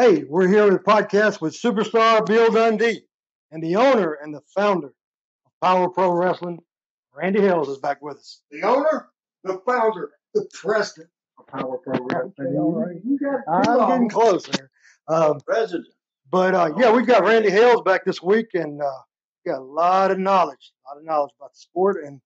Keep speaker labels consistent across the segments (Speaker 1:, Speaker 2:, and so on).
Speaker 1: Hey, we're here with a podcast with superstar Bill Dundee and the owner and the founder of Power Pro Wrestling. Randy Hales is back with us.
Speaker 2: The owner, the founder, the president of Power Pro Wrestling.
Speaker 1: Okay, all right.
Speaker 2: You got
Speaker 1: I'm getting close there. Um,
Speaker 3: President.
Speaker 1: but uh, yeah, we've got Randy Hales back this week and uh, got a lot of knowledge, a lot of knowledge about the sport. And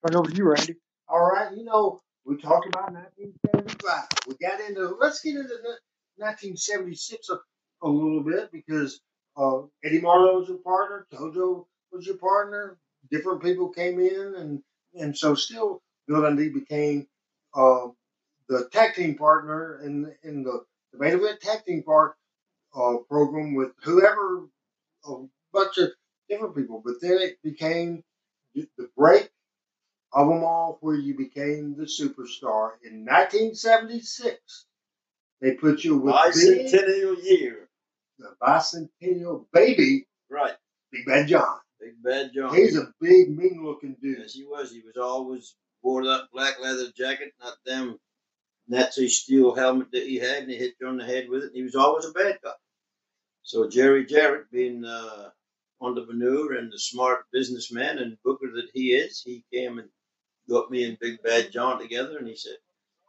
Speaker 1: turn it over to you, Randy.
Speaker 2: All right, you know, we talked about 1975. We got into, let's get into the 1976 a, a little bit because uh, Eddie Marlin was your partner, Tojo was your partner, different people came in, and, and so still Bill Dundee became uh, the tag team partner in, in the, the main event tag team part uh, program with whoever, a bunch of different people. But then it became the the break of them all where you became the superstar. In 1976, they put you with Big,
Speaker 3: Bicentennial year.
Speaker 2: the bicentennial baby,
Speaker 3: Right.
Speaker 2: Big Bad John.
Speaker 3: Big Bad John.
Speaker 2: He's a big, mean looking dude.
Speaker 3: Yes, he was. He was always wore that black leather jacket, not them Nazi steel helmet that he had, and he hit you on the head with it. He was always a bad guy. So Jerry Jarrett, being uh, entrepreneur and the smart businessman and booker that he is, he came and got me and Big Bad John together, and he said,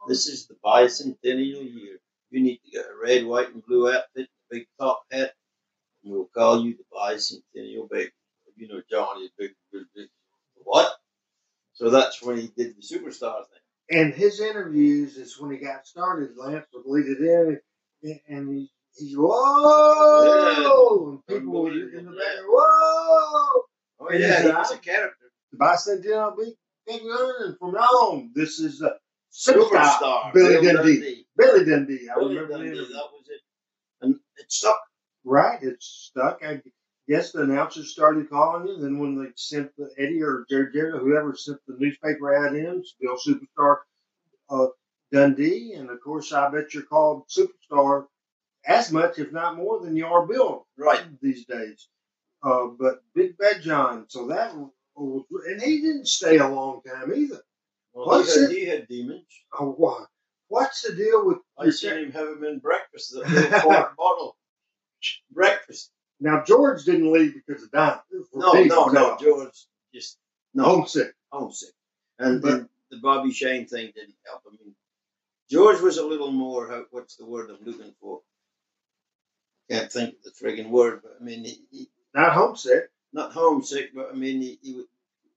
Speaker 3: "This is the bicentennial year. You need to get a red, white, and blue outfit, a big top hat, and we'll call you the bicentennial baby." You know, Johnny, big, big, big. What? So that's when he did the superstar thing.
Speaker 2: And his interviews is when he got started. Lance would lead it in, and he, he's whoa, and people were in the back, whoa.
Speaker 3: Oh yeah, he was a character.
Speaker 2: The bicentennial big, big and from now on, this is a superstar. Billy
Speaker 3: Bill
Speaker 2: Dundee. Billy Dundee. I
Speaker 3: Billy
Speaker 2: remember
Speaker 3: Dundee, that was it. And it stuck.
Speaker 2: Right, it stuck. I guess the announcers started calling you. Then when they sent the Eddie or Jerry Jarrett whoever sent the newspaper ad in, Bill Superstar uh, Dundee, and of course I bet you're called Superstar as much, if not more, than you are Bill
Speaker 3: Right.
Speaker 2: these days. Uh, but Big Bad John, so that was, and he didn't stay a long time either.
Speaker 3: Well,
Speaker 2: What's
Speaker 3: he, had,
Speaker 2: it?
Speaker 3: he had demons.
Speaker 2: Oh? What's the deal with
Speaker 3: I seen him have him in breakfast, the little bottle. Breakfast.
Speaker 2: now? George didn't leave because of Don.
Speaker 3: No, no, no. George just no
Speaker 2: homesick.
Speaker 3: homesick. And
Speaker 2: But-
Speaker 3: then the Bobby Shane thing didn't help. I mean, George was a little more. how- What's the word I'm looking for? Can't think of the friggin' word. But I mean, he, he,
Speaker 2: Not homesick.
Speaker 3: not homesick, but I mean, he, he,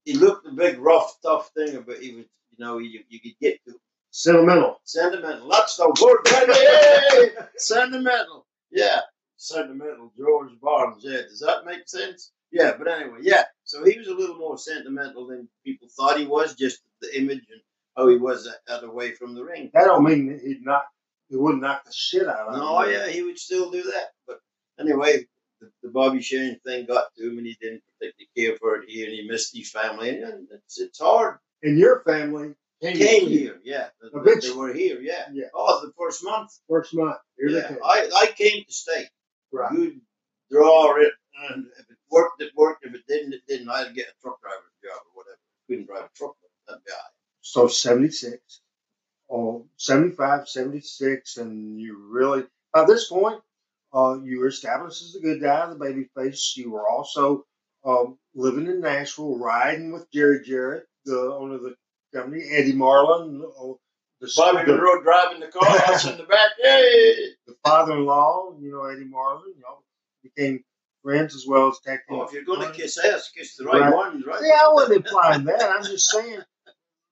Speaker 3: he looked a big, rough, tough thing, but he was, you know, you, you could get to
Speaker 2: Sentimental.
Speaker 3: sentimental. That's the word, baby. sentimental. Yeah, sentimental. George Barnes. Yeah, does that make sense? Yeah, but anyway, yeah. So he was a little more sentimental than people thought he was, just the image and how he was out- away from the ring.
Speaker 2: That don't mean that he'd not. He wouldn't knock the shit out of him.
Speaker 3: No, yeah, he would still do that. But anyway, the, the Bobby Shane thing got to him, and he didn't particularly care for it here, and he missed his family, and it's it's hard.
Speaker 2: And your family came,
Speaker 3: Came here, yeah. They, they were here, yeah.
Speaker 2: Yeah.
Speaker 3: Oh, the first month.
Speaker 2: first month. Here
Speaker 3: Yeah. I, I came to stay.
Speaker 2: Right.
Speaker 3: Good draw it, and if it worked, it worked. If it didn't, it didn't. I'd get a truck driver's job or whatever. Couldn't drive a truck, that guy.
Speaker 2: So 76, oh, 75, 76, and you really, by this point, uh, you were established as a good guy, the baby face. You were also um, living in Nashville, riding with Jerry Jarrett, the owner of the company, Eddie Marlin, the,
Speaker 3: Bobby
Speaker 2: the,
Speaker 3: Monroe driving the car, us in the back. Hey!
Speaker 2: the father-in-law, you know, Eddie Marlin, you know, became friends as well as team.
Speaker 3: Oh, if you're going to kiss ass, kiss the right,
Speaker 2: Right.
Speaker 3: ones, right?
Speaker 2: See, I wasn't implying that. I'm just saying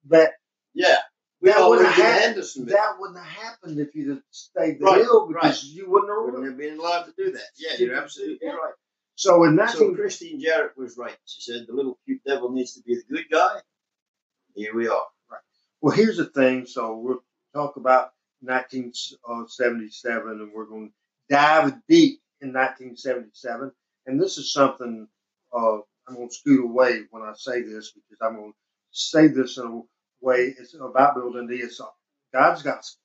Speaker 2: that
Speaker 3: Yeah.
Speaker 2: That wouldn't
Speaker 3: Hendersonville.
Speaker 2: that wouldn't have happened if you'd have stayed the
Speaker 3: Right,
Speaker 2: hill because
Speaker 3: right.
Speaker 2: you wouldn't have.
Speaker 3: Wouldn't have been allowed to do that. Yeah, you're absolutely
Speaker 2: Yeah.
Speaker 3: right.
Speaker 2: So in
Speaker 3: So
Speaker 2: 19,
Speaker 3: Christine Jarrett was right. She said the little cute devil needs to be the good guy. Here we are.
Speaker 2: well, here's the thing. So we'll talk about 1977, and we're going to dive deep in 1977. And this is something uh, I'm going to scoot away when I say this because I'm going to say this in a way. It's about building the It's God's gospel,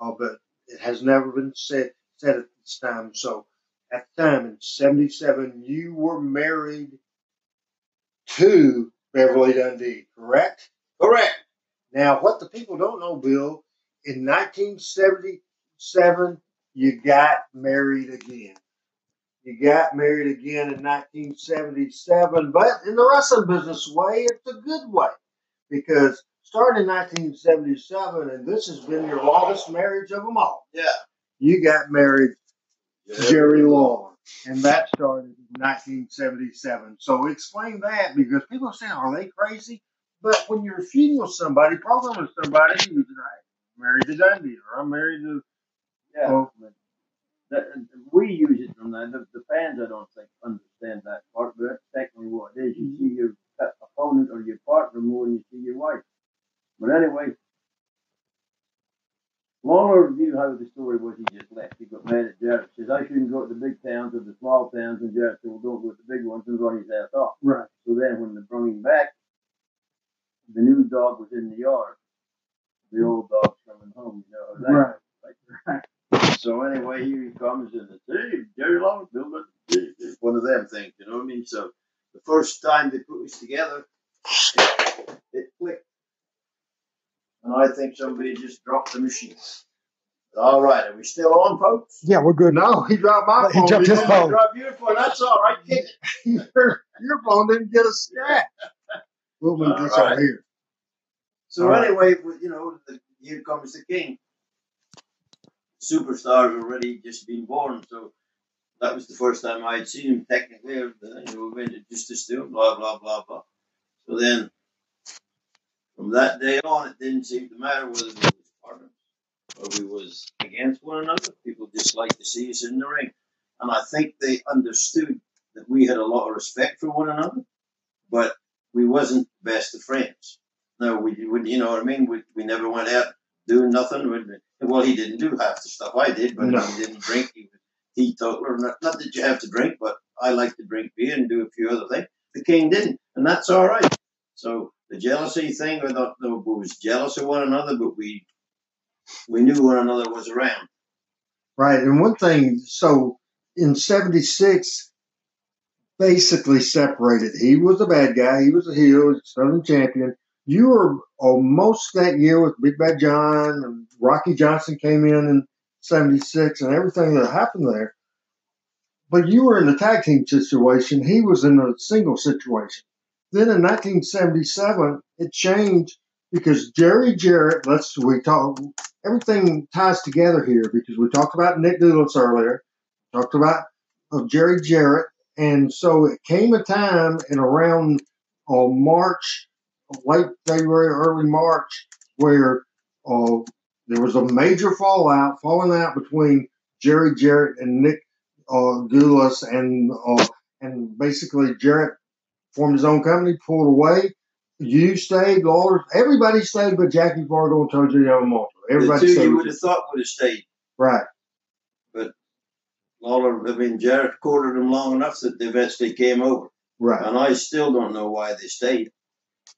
Speaker 2: uh, but it has never been said said at this time. So at the time in '77, you were married to Beverly Dundee, correct?
Speaker 3: Correct.
Speaker 2: Now, what the people don't know, Bill, in 1977, you got married again. You got married again in 1977, but in the wrestling business way, it's a good way because starting in 1977, and this has been your longest marriage of them all.
Speaker 3: Yeah.
Speaker 2: You got married to Jerry Lawler, and that started in 1977. So explain that because people say, "Are they crazy?" But when you're feuding with somebody, problem with somebody, right, married to Dundee, or I'm married to.
Speaker 4: Yeah,
Speaker 2: Oh.
Speaker 4: but that, we use it from that. The, the fans, I don't think, understand that part, but that's technically what it is. You mm-hmm. see your opponent or your partner more than you see your wife. But anyway, long overview how the story was he just left. He got mad at Jarrett. Says, I shouldn't go to the big towns or the small towns. And Jarrett said, well, don't go to the big ones and run his ass off.
Speaker 2: Right.
Speaker 4: So then when they brought him back, the new dog was in the yard. The old dog's coming home, you know. That,
Speaker 2: Right.
Speaker 4: Like, so anyway, here he comes and it's, hey, Jerry Long,
Speaker 3: It's one of them things, you know what I mean? So the first time they put us together, it, it clicked. And I think somebody just dropped the machine. All right, are we still on, folks?
Speaker 1: Yeah, we're good.
Speaker 2: No, he dropped my phone.
Speaker 1: He
Speaker 2: phone.
Speaker 1: dropped his
Speaker 2: didn't
Speaker 1: phone.
Speaker 3: Drop beautiful, that's all right. Kick it.
Speaker 2: Your, your phone didn't get a scratch. We'll move
Speaker 3: All
Speaker 2: this
Speaker 3: right.
Speaker 2: over here.
Speaker 3: So
Speaker 2: All right.
Speaker 3: anyway, we- you know, the, here comes the king. Superstar already just been born, so that was the first time I had seen him. Technically, uh, you know, we went to just to still blah blah blah blah. So then, from that day on, it didn't seem to matter whether we was partners or we was against one another. People just liked to see us in the ring, and I think they understood that we had a lot of respect for one another, but we wasn't best of friends. No, we wouldn't. You know what I mean? We, we never went out doing nothing. We, well, he didn't do half the stuff I did, but
Speaker 2: No.
Speaker 3: he didn't drink. He teetotaler. Not, not that you have to drink, but I like to drink beer and do a few other things. The king didn't, and that's all right. So the jealousy thing, I don't we was jealous of one another, but we we knew one another was around.
Speaker 2: Right. And one thing, so in 76, basically separated. He was a bad guy. He was a heel, he was a Southern champion. You were oh, almost that year with Big Bad John and Rocky Johnson came in in 76 and everything that happened there. But you were in a tag team situation. He was in a single situation. Then in 1977, it changed because Jerry Jarrett, let's, we talk, everything ties together here because we talked about Nick Gulas earlier, talked about uh, Jerry Jarrett, and so it came a time in around uh, March, late February, early March, where uh, there was a major fallout, falling out between Jerry Jarrett and Nick uh, and uh, and basically Jarrett formed his own company, pulled away. You stayed, Lawler, everybody stayed, but Jackie Fargo and Tojo Yamamoto. Everybody
Speaker 3: the two
Speaker 2: stayed.
Speaker 3: you would have thought would have stayed.
Speaker 2: Right.
Speaker 3: But Lawler, I mean, Jarrett courted them long enough that they eventually came over.
Speaker 2: Right.
Speaker 3: And I still don't know why they stayed.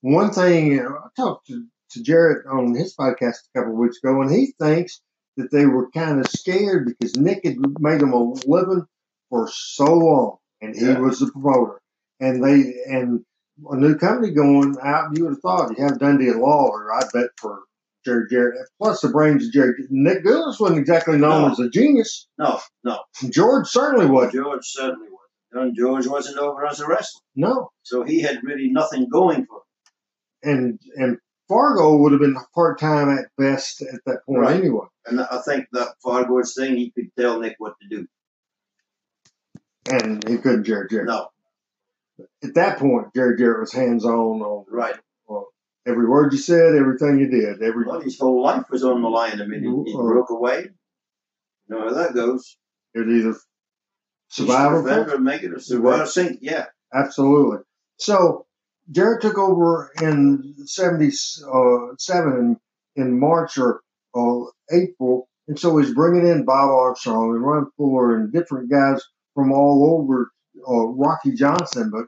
Speaker 2: One thing I talked to, to Jarrett on his podcast a couple of weeks ago, and he thinks that they were kind of scared because Nick had made them a living for so long, and he
Speaker 3: Yeah.
Speaker 2: was the promoter. And they and a new company going out, you would have thought you have Dundee and Lawler, I bet for Jerry Jarrett. Plus the brains of Jerry. Nick Gulas wasn't exactly known
Speaker 3: No.
Speaker 2: as a genius.
Speaker 3: No, no.
Speaker 2: George certainly wasn't.
Speaker 3: George certainly was. And George wasn't over as a wrestler.
Speaker 2: No.
Speaker 3: So he had really nothing going for him.
Speaker 2: And and Fargo would have been part time at best at that point
Speaker 3: Right.
Speaker 2: anyway.
Speaker 3: And I think that Fargo's thing, he could tell Nick what to do.
Speaker 2: And he couldn't Jerry Jarrett.
Speaker 3: No,
Speaker 2: At that point, Jerry Jarrett was hands on on
Speaker 3: right.
Speaker 2: every word you said, everything you did, every
Speaker 3: Well, his whole life was on the line. I mean, he, he
Speaker 2: Uh,
Speaker 3: broke away. You know how that goes.
Speaker 2: it either survival.
Speaker 3: Or make it or survive or sink. Yeah.
Speaker 2: Absolutely. So Jarrett took over in '77 in, in March or uh, April, and so he's bringing in Bob Armstrong and Ron Fuller and different guys from all over uh, Rocky Johnson. But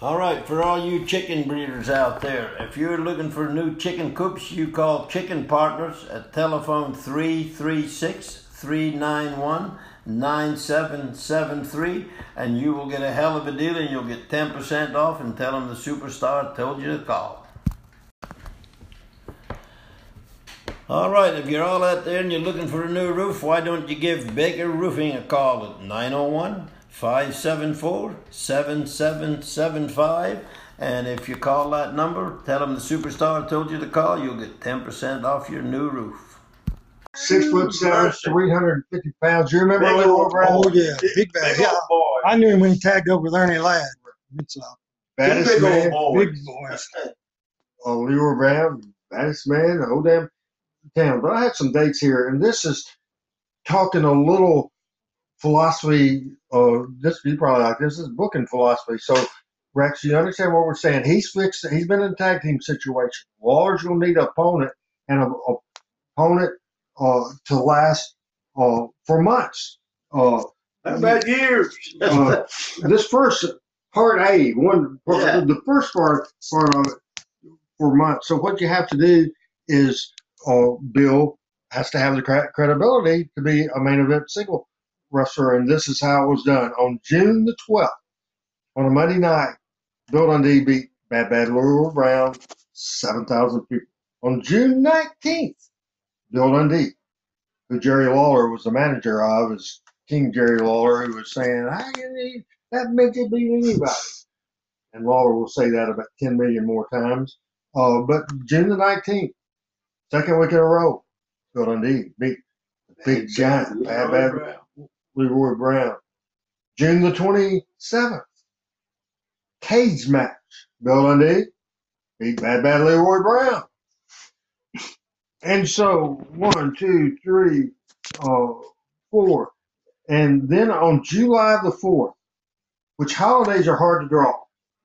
Speaker 3: All right, for all you chicken breeders out there, if you're looking for new chicken coops, you call Chicken Partners at telephone 336 391 9773 and you will get a hell of a deal and you'll get 10% off and tell them the superstar told you to call. All right, if you're all out there and you're looking for a new roof, why don't you give Baker Roofing a call at 901 574 7775? And if you call that number, tell them the superstar told you to call, you'll get 10% off your new roof.
Speaker 2: Six foot seven, three hundred and fifty pounds. You remember
Speaker 3: Big
Speaker 2: Leroy
Speaker 3: old
Speaker 2: Brown?
Speaker 1: Oh yeah, big bad.
Speaker 3: Big
Speaker 1: Yeah,
Speaker 3: old boy.
Speaker 1: I knew him when he tagged up with Ernie Ladd. It's uh,
Speaker 2: Baddest
Speaker 3: Big old
Speaker 2: man.
Speaker 3: boy.
Speaker 1: big boy.
Speaker 2: uh, Leroy Brown, baddest man, the whole damn town. But I had some dates here, and this is talking a little philosophy. Uh, this you probably like this is booking philosophy. So, Rex, you understand what we're saying? He's fixed. He's been in a tag team situation. Lawler's gonna need an opponent and a, a opponent uh, to last uh, for months. Uh,
Speaker 3: How about years?
Speaker 2: uh, this first part A, one part,
Speaker 3: Yeah.
Speaker 2: the first part part of it for months. So what you have to do is, uh, Bill has to have the cre- credibility to be a main event single wrestler, and this is how it was done on June the twelfth on a Monday night. Bill Dundee beat Bad Bad Leroy Brown, seven thousand people. On June nineteenth, Bill Dundee, who Jerry Lawler was the manager of, is King Jerry Lawler, who was saying, "I can need that midget beat anybody," and Lawler will say that about ten million more times. Uh, but June the nineteenth, second week in a row, Bill Dundee beat the big giant Bad Bad Leroy Brown. June the twenty seventh, cage match, Bill Dundee beat Bad Bad Leroy Brown. And so one, two, three, uh, four. And then on July the 4th, which holidays are hard to draw,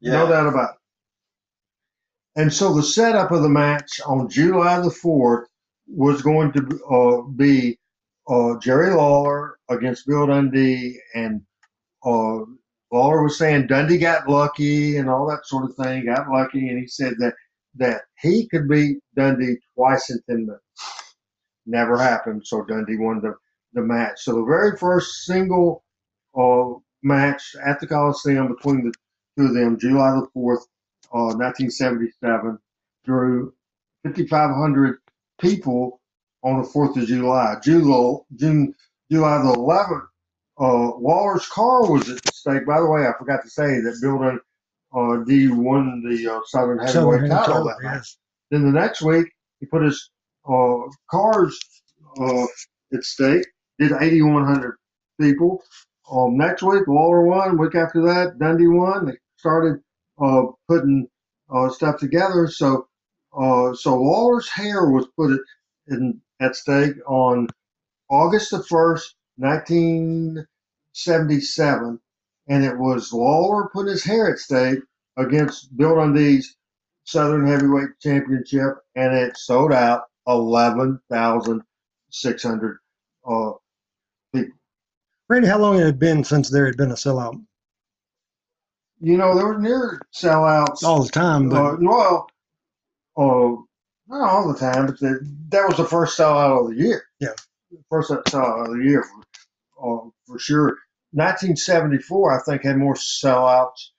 Speaker 2: no doubt about it. And so the setup of the match on July the 4th was going to uh, be uh, Jerry Lawler against Bill Dundee. And uh, Lawler was saying Dundee got lucky and all that sort of thing, got lucky. And he said that, that he could beat Dundee twice in 10 minutes. Never happened. So Dundee won the, the match. So the very first single uh, match at the Coliseum between the two of them, July the 4th, uh, 1977, drew 5,500 people on the 4th of July. June, June, July the 11th, uh, Lawler's car was at stake. By the way, I forgot to say that Bill Dun, uh, D won the uh, Southern Heavyweight title
Speaker 1: Title,
Speaker 2: that night.
Speaker 1: yes.
Speaker 2: Then the next week, he put his uh, cars uh, at stake, did 8,100 people. Um, next week, Waller won. Week after that, Dundee won. They started uh, putting uh, stuff together. So, uh, so Lawler's hair was put in, at stake on August the 1st, 1977. And it was Lawler put his hair at stake against Bill Dundee's Southern Heavyweight Championship, and it sold out 11,600. Uh,
Speaker 1: Randy, how long had it been since there had been a sellout?
Speaker 2: You know, there were near sellouts.
Speaker 1: All the time, but
Speaker 2: Uh, well, uh, not all the time, but the, that was the first sellout of the year.
Speaker 1: Yeah.
Speaker 2: First sellout of the year, for, uh, for sure. 1974, I think, had more sellouts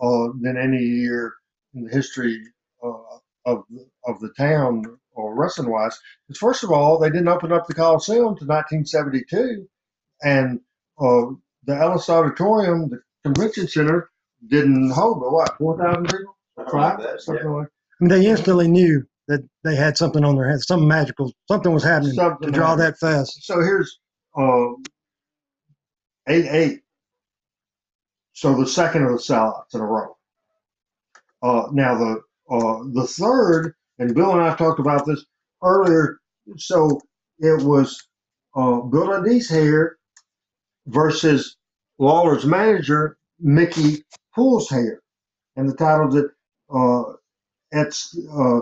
Speaker 2: uh, than any year in the history uh, of of the town or wrestling wise. Because first of all, they didn't open up the Coliseum to 1972, and uh, the Ellis Auditorium, the convention center, didn't hold but what 4,000 people,
Speaker 3: Something like that,
Speaker 2: something like
Speaker 1: they instantly knew that they had something on their hands, something magical, something was happening
Speaker 2: Something
Speaker 1: to draw
Speaker 2: happened.
Speaker 1: that fast.
Speaker 2: So here's uh, eight eight. So the second of the sellouts in a row. Uh, now the uh, the third, and Bill and I talked about this earlier. So it was uh, Bill Dundee's hair versus Lawler's manager Mickey Poole's hair, and the title that uh, at uh,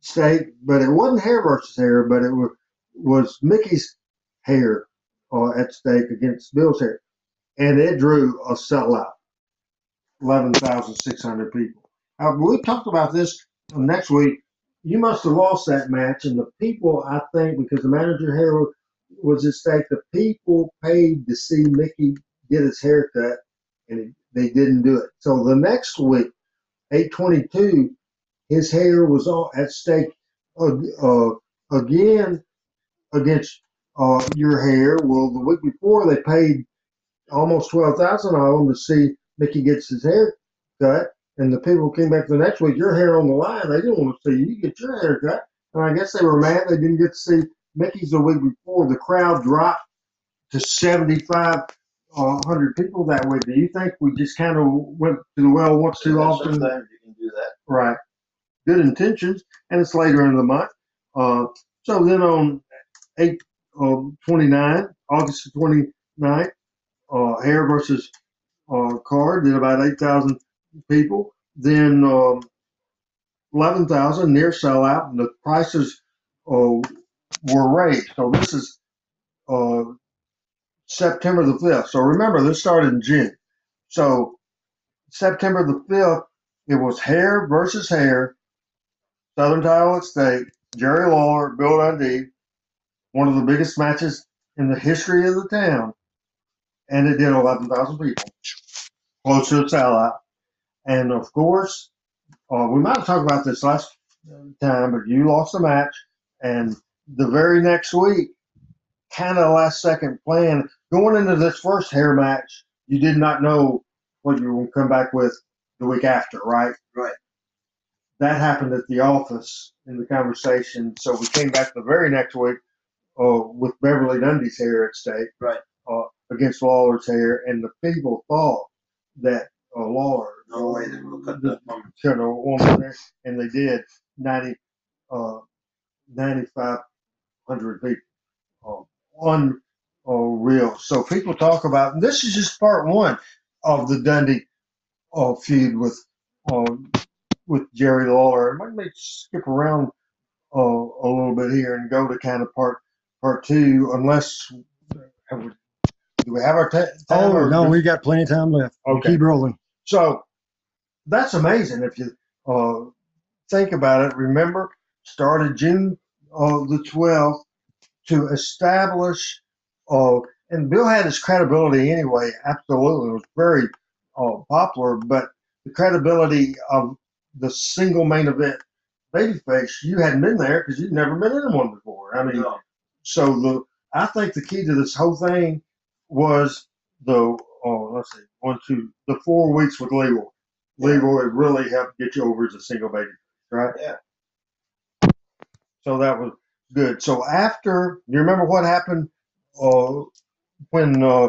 Speaker 2: stake, but it wasn't hair versus hair, but it was was Mickey's hair uh, at stake against Bill's hair, and it drew a sellout, eleven thousand six hundred people. Uh, we talked about this next week. You must have lost that match, and the people, I think, because the manager hair was at stake, the people paid to see Mickey get his hair cut, and they didn't do it. So the next week, eight twenty two, his hair was all at stake uh, uh, again against uh, your hair. Well, the week before they paid almost twelve thousand of them to see Mickey gets his hair cut, and the people came back the next week. Your hair on the line. They didn't want to see you get your hair cut, and I guess they were mad they didn't get to see Mickey's the week before. The crowd dropped to seventy five. Uh, hundred people that way. Do you think we just kind of went to the well once too often?
Speaker 3: Sometimes you can do that.
Speaker 2: Right. Good intentions, and it's later in the month. Uh, so then on 8, uh, 29, August the 29th, uh, Hair versus uh, Card did about 8,000 people. Then um, 11,000 near sellout, and the prices uh, were raised. So this is uh, September the 5th. So remember, this started in June. So September the 5th, it was Hair versus Hair, Southern Title State, Jerry Lawler, Bill Dundee, one of the biggest matches in the history of the town. And it did 11,000 people, close to a sellout. And of course, uh, we might have talked about this last time, but you lost the match. And the very next week, kind of last second plan, going into this first hair match, you did not know what you would come back with the week after, right?
Speaker 3: Right.
Speaker 2: That happened at the office in the conversation. So we came back the very next week uh, with Beverly Dundee's hair at stake.
Speaker 3: Right.
Speaker 2: Uh, against Lawler's hair, and the people thought that uh, Lawler
Speaker 3: No way they're gonna cut that woman.
Speaker 2: cut a woman there, and they did 90, uh, 9,500 people. Uh, unreal. So people talk about, and this is just part one of the Dundee uh, feud with uh, with Jerry Lawler. Let me skip around uh, a little bit here and go to kind of part part two, unless we, do we have our ta- time?
Speaker 1: Oh, no,
Speaker 2: just-
Speaker 1: we got plenty of time left.
Speaker 2: Okay.
Speaker 1: Keep rolling.
Speaker 2: so that's amazing if you uh, think about it. Remember, started June uh, the 12th to establish, uh, and Bill had his credibility anyway, absolutely. It was very uh, popular, but the credibility of the single main event babyface, you hadn't been there because you'd never been in one before. I mean,
Speaker 3: No.
Speaker 2: so the I think the key to this whole thing was the oh let's see one two the four weeks with Leroy. Leroy really helped get you over as a single baby, right?
Speaker 3: Yeah.
Speaker 2: So that was good. So after you remember what happened uh, when uh,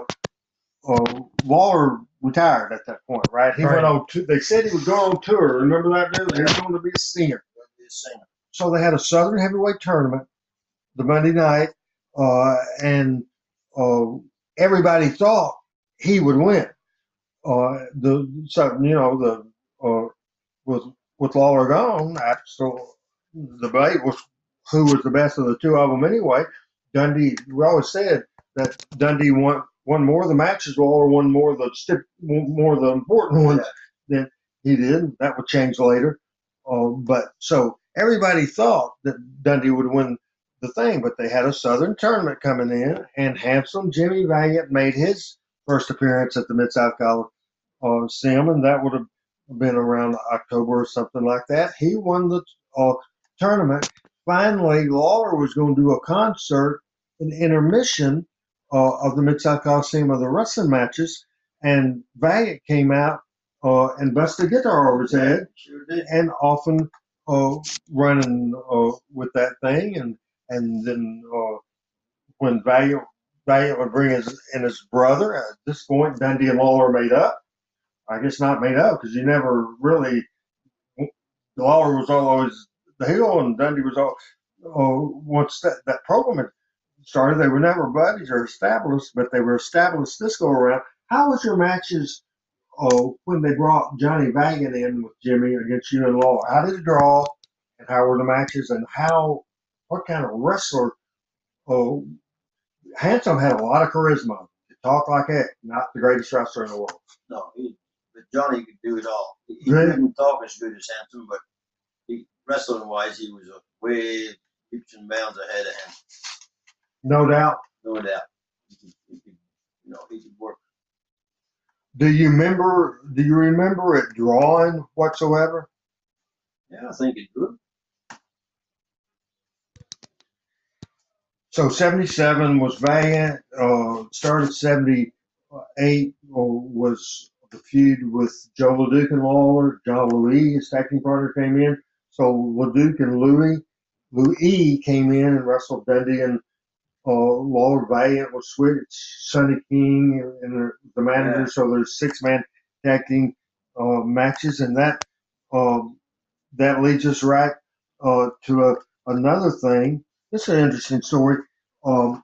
Speaker 2: uh, Lawler retired at that point, right? He
Speaker 1: Right.
Speaker 2: went on. To, they said he would go on tour. Remember that? Dude? He was going to be a singer
Speaker 3: be a singer.
Speaker 2: so they had a Southern Heavyweight tournament the Monday night, uh, and uh, everybody thought he would win. Uh, the so you know the uh, with with Lawler gone, so the debate was who was the best of the two of them anyway. Dundee, we always said that Dundee won won more of the matches, or won more of the stip, more of the important ones than he did. That would change later. Uh, but so everybody thought that Dundee would win the thing, but they had a Southern tournament coming in, and handsome Jimmy Valiant made his first appearance at the Mid South Coliseum, and that would have been around October or something like that. He won the uh, tournament. Finally, Lawler was going to do a concert, an intermission uh, of the Mid South Coliseum of the wrestling matches, and Valiant came out uh, and busted guitar over his head and often uh, running uh, with that thing, and and then uh, when Valiant Valiant would bring his and his brother. At this point, Dundee and Lawler made up. I guess not made up because you never really. Lawler was always the heel, and Dundee was all. Oh, once that that program had started, they were never buddies or established, but they were established this go around. How was your matches? oh, when they brought Johnny Valiant in with Jimmy against you and Law, how did it draw, and how were the matches, and how, what kind of wrestler? Oh, Handsome had a lot of charisma. Talk like that. Not the greatest wrestler in the world.
Speaker 3: No, he, but Johnny could do it all. He,
Speaker 2: Really?
Speaker 3: couldn't talk as good as Handsome, but wrestling wise, he was a way leaps and bounds ahead of him,
Speaker 2: No doubt.
Speaker 3: no doubt. He could, he could, you know, he could work.
Speaker 2: Do you remember? Do you remember it drawing whatsoever?
Speaker 3: Yeah, I think it could.
Speaker 2: so 77 was Valiant. Uh, started 78 uh, was the feud with Joe LeDuc and Lawler. John Louis, his tag team partner, came in. So LeDuc and Louis, Louis came in and wrestled Dundee and uh, Lawler Valiant was switched. Sonny King and the, the manager.
Speaker 4: Yeah.
Speaker 2: So there's six man tag team uh, matches, and that um, that leads us right uh, to a, another thing. This is an interesting story. Um,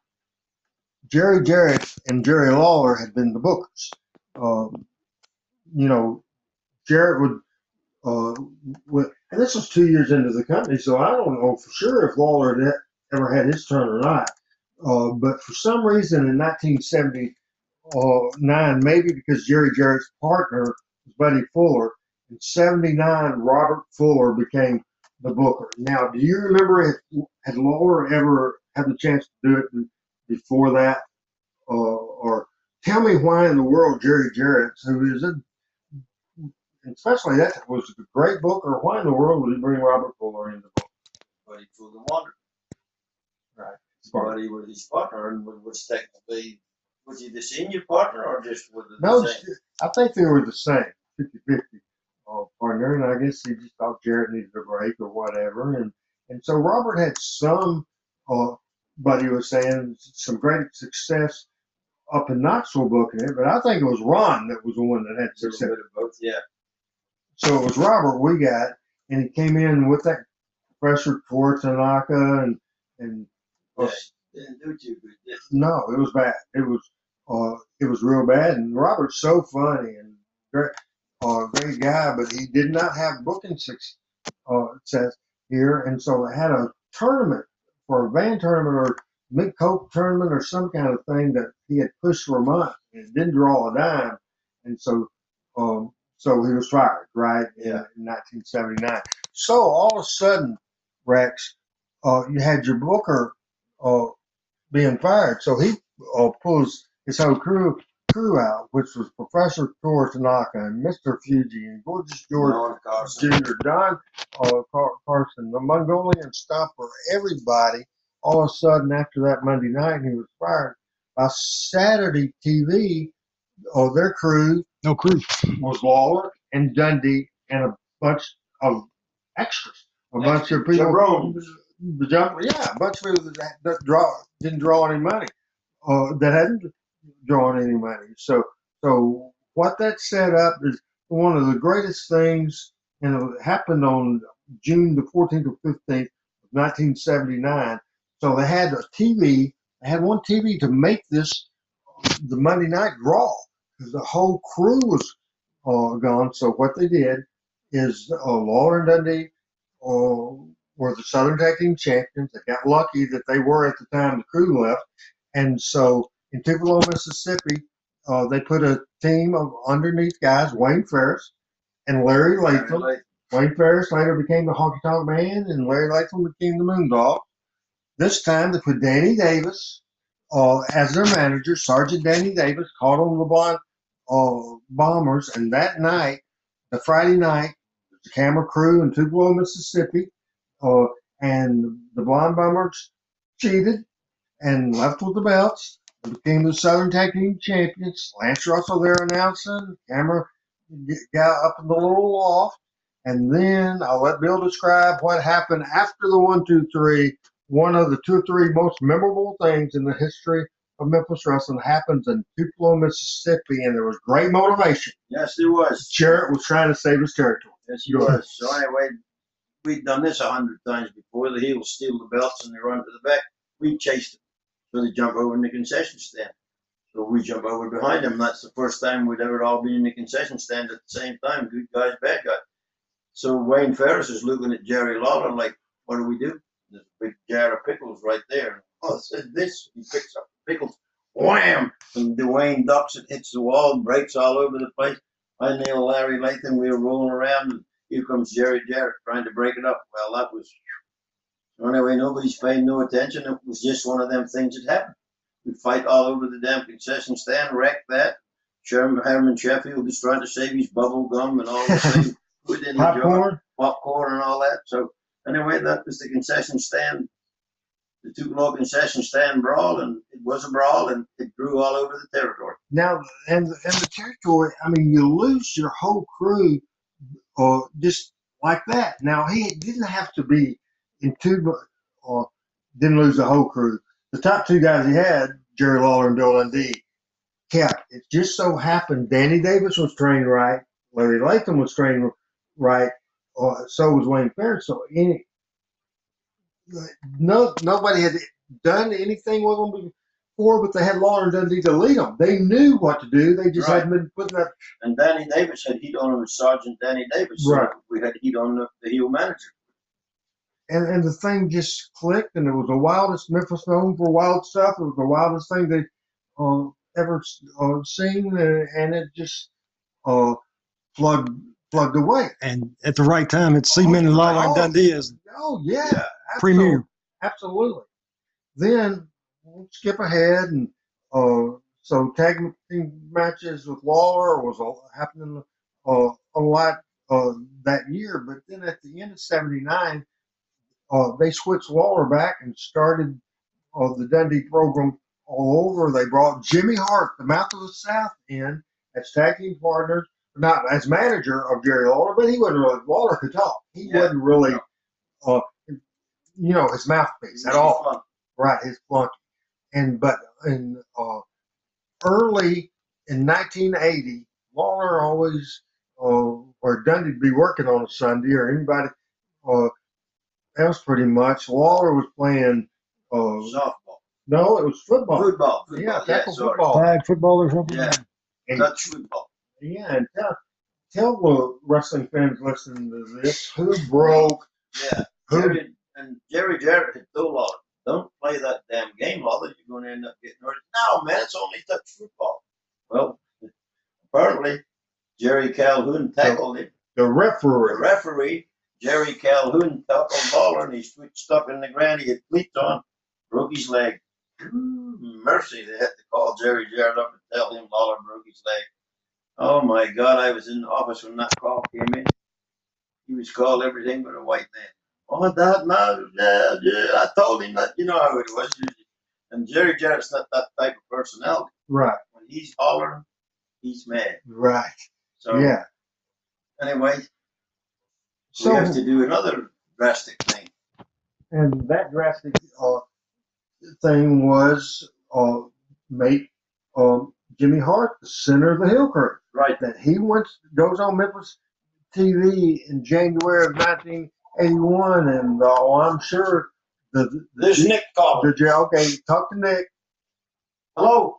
Speaker 2: Jerry Jarrett and Jerry Lawler had been the bookers. Um, you know, Jarrett would, uh, would, and this was two years into the company, so I don't know for sure if Lawler had ever had his turn or not. Uh, but for some reason in 1979, maybe because Jerry Jarrett's partner was Buddy Fuller, in 79, Robert Fuller became the booker. Now, do you remember if, had Lawler ever had the chance to do it before that? Uh, or tell me why in the world Jerry Jarrett, who is a, especially that was a great booker, why in the world would he bring Robert Fuller in the book?
Speaker 3: Buddy Fuller Wonder.
Speaker 2: Right.
Speaker 3: Buddy was his partner and was- technically, was he the senior partner or just was it the
Speaker 2: No,
Speaker 3: same?
Speaker 2: I think they were the same, 50 50 uh, partner. And I guess he just thought Jarrett needed a break or whatever. And, and so Robert had some, uh, Buddy was saying, some great success up in Knoxville booking it. But I think it was Ron that was the one that had success.
Speaker 3: both, yeah.
Speaker 2: So it was Robert we got, and he came in with that pressure Toru Tanaka and, and uh,
Speaker 3: Yeah, Didn't do too good.
Speaker 2: no, it was bad. It was uh, it was real bad. And Robert's so funny and great, uh, great guy, but he did not have booking success uh, success here, and so they had a tournament for a van tournament or mid coke tournament or some kind of thing that he had pushed for a month and it didn't draw a dime, and so um, so he was fired right in,
Speaker 3: Yeah.
Speaker 2: in 1979. So all of a sudden, Rex, uh, you had your booker uh, being fired. So he uh, pulls his whole crew crew out, which was Professor Toru Tanaka and Mr. Fuji and Gorgeous George
Speaker 3: Don Carson.
Speaker 2: Jr., Don uh, Car- Carson, the Mongolian Stomper, everybody. All of a sudden, after that Monday night, he was fired. By Saturday TV, uh, their crew
Speaker 1: No crew.
Speaker 2: was Lawler and Dundee and a bunch of extras, a bunch of people. The jump, yeah, a bunch of people that, that draw didn't draw any money, uh, that hadn't drawn any money. So, so what that set up is one of the greatest things, and it happened on June the 14th or 15th, of 1979. So they had a TV, they had one TV to make this the Monday night draw the whole crew was uh, gone. So what they did is uh, Lawler and Dundee uh, were the Southern Tag Team champions. They got lucky that they were at the time the crew left, and so in Tupelo, Mississippi, uh, they put a team of underneath guys: Wayne Ferris and Larry Latham.
Speaker 3: Like,
Speaker 2: Wayne Ferris later became the Honky Tonk Man, and Larry Latham became the Moondog. This time they put Danny Davis uh, as their manager. Sergeant Danny Davis called on the Blonde uh, Bombers, and that night, the Friday night, the camera crew in Tupelo, Mississippi, uh, and the Blonde Bombers cheated and left with the belts. became the Southern Tag Team champions. Lance Russell there announcing. Camera got up in the little loft. And then I'll let Bill describe what happened after the one, two, three. One of the two or three most memorable things in the history of Memphis wrestling happens in Tupelo, Mississippi, and there was great motivation.
Speaker 3: yes, there was.
Speaker 2: Jarrett was trying to save his territory.
Speaker 3: Yes, he was. So anyway, we'd done this a hundred times before. The heels steal the belts and they run to the back. We chased them. So they jump over in the concession stand. So we jump over behind them. That's the first time we'd ever all been in the concession stand at the same time. Good guys, bad guys. So Wayne Ferris is looking at Jerry Lawler like, what do we do? There's a big jar of pickles right there. Oh, said this. He picks up pickles. Wham! And Dwayne ducks it, hits the wall, breaks all over the place. I nail Larry Latham. We were rolling around, and here comes Jerry Jarrett trying to break it up. Well, that was. Anyway, nobody's paying no attention. It was just one of them things that happened. We fight all over the damn concession stand, wreck that. Sherman Herman Sheffield is trying to save his bubble gum and all the same within the jar
Speaker 2: Popcorn.
Speaker 3: popcorn and all that. So anyway, that was the concession stand the two law concession stand brawl, and it was a brawl, and it grew all over the territory.
Speaker 2: Now, and and the territory. I mean, you lose your whole crew, or just like that. Now he didn't have to be in two, or didn't lose the whole crew. The top two guys he had, Jerry Lawler and Bill Dundee, kept. It just so happened Danny Davis was trained right, Larry Latham was trained right, or so was Wayne Ferris. So any, no, nobody had done anything with them before, but they had Lawler and Dundee to lead them. They knew what to do. They just
Speaker 3: Right.
Speaker 2: hadn't been putting that.
Speaker 3: And Danny Davis had heat on him Sergeant Danny Davis. So
Speaker 2: Right.
Speaker 3: We had heat on the, the heel manager.
Speaker 2: And, and the thing just clicked, and it was the wildest Memphis known for wild stuff. It was the wildest thing they uh, ever uh, seen, and, and it just uh, plugged plugged away.
Speaker 1: And at the right time, it's cemented Lawler and Dundee as
Speaker 2: Oh yeah,
Speaker 3: Yeah.
Speaker 1: Premier.
Speaker 2: Absolutely. Then we'll skip ahead, and uh, so tag team matches with Lawler was all happening uh, a lot uh, that year. But then at the end of '79, uh, they switched Lawler back and started uh, the Dundee program all over. They brought Jimmy Hart, the Mouth of the South, in as tag team partners, not as manager of Jerry Lawler, but he wasn't really. Lawler could talk. He
Speaker 3: Yeah.
Speaker 2: wasn't really, uh, you know, his mouthpiece at all.
Speaker 3: Fun.
Speaker 2: Right, his flunky. And but in uh, early in 1980, Lawler always uh, or Dundee be working on a Sunday or anybody uh, else pretty much. Lawler was playing. Uh,
Speaker 3: Softball.
Speaker 2: no, it was football.
Speaker 3: Football. football.
Speaker 2: Yeah, tackle
Speaker 3: sorry.
Speaker 2: football.
Speaker 1: flag football or something.
Speaker 3: Yeah.
Speaker 2: And,
Speaker 3: Dutch football.
Speaker 2: yeah, and tell tell the wrestling fans listening to this who broke
Speaker 3: Yeah.
Speaker 2: who.
Speaker 3: Jerry and Jerry Jarrett had told Lawler, don't play that damn game, Lawler. You're going to end up getting hurt. No, man, it's only touch football. Well, apparently, Jerry Calhoun tackled him.
Speaker 2: The referee.
Speaker 3: The
Speaker 2: referee.
Speaker 3: Jerry Calhoun, tackled Lawler, and he switched up in the ground. He had cleats on, broke his leg. Hmm, mercy, they had to call Jerry Jarrett up and tell him Lawler broke his leg. Oh my God, I was in the office when that call came in. He was called everything but a white man. Oh, that man, yeah, yeah. I told him that, you know how it was. And Jerry Jarrett's not that type of personality.
Speaker 2: Right,
Speaker 3: When he's hollering, he's mad.
Speaker 2: right.
Speaker 3: So,
Speaker 2: Yeah.
Speaker 3: anyway,
Speaker 2: So
Speaker 3: we have to do another drastic thing.
Speaker 2: and that drastic uh, thing was uh, make um, Jimmy Hart the center of the hill crew.
Speaker 3: Right.
Speaker 2: That he once goes on Memphis TV in January of 1981, and uh, I'm sure the the,
Speaker 3: This Nick caller.
Speaker 2: the jail. Okay, talk to Nick.
Speaker 3: Hello.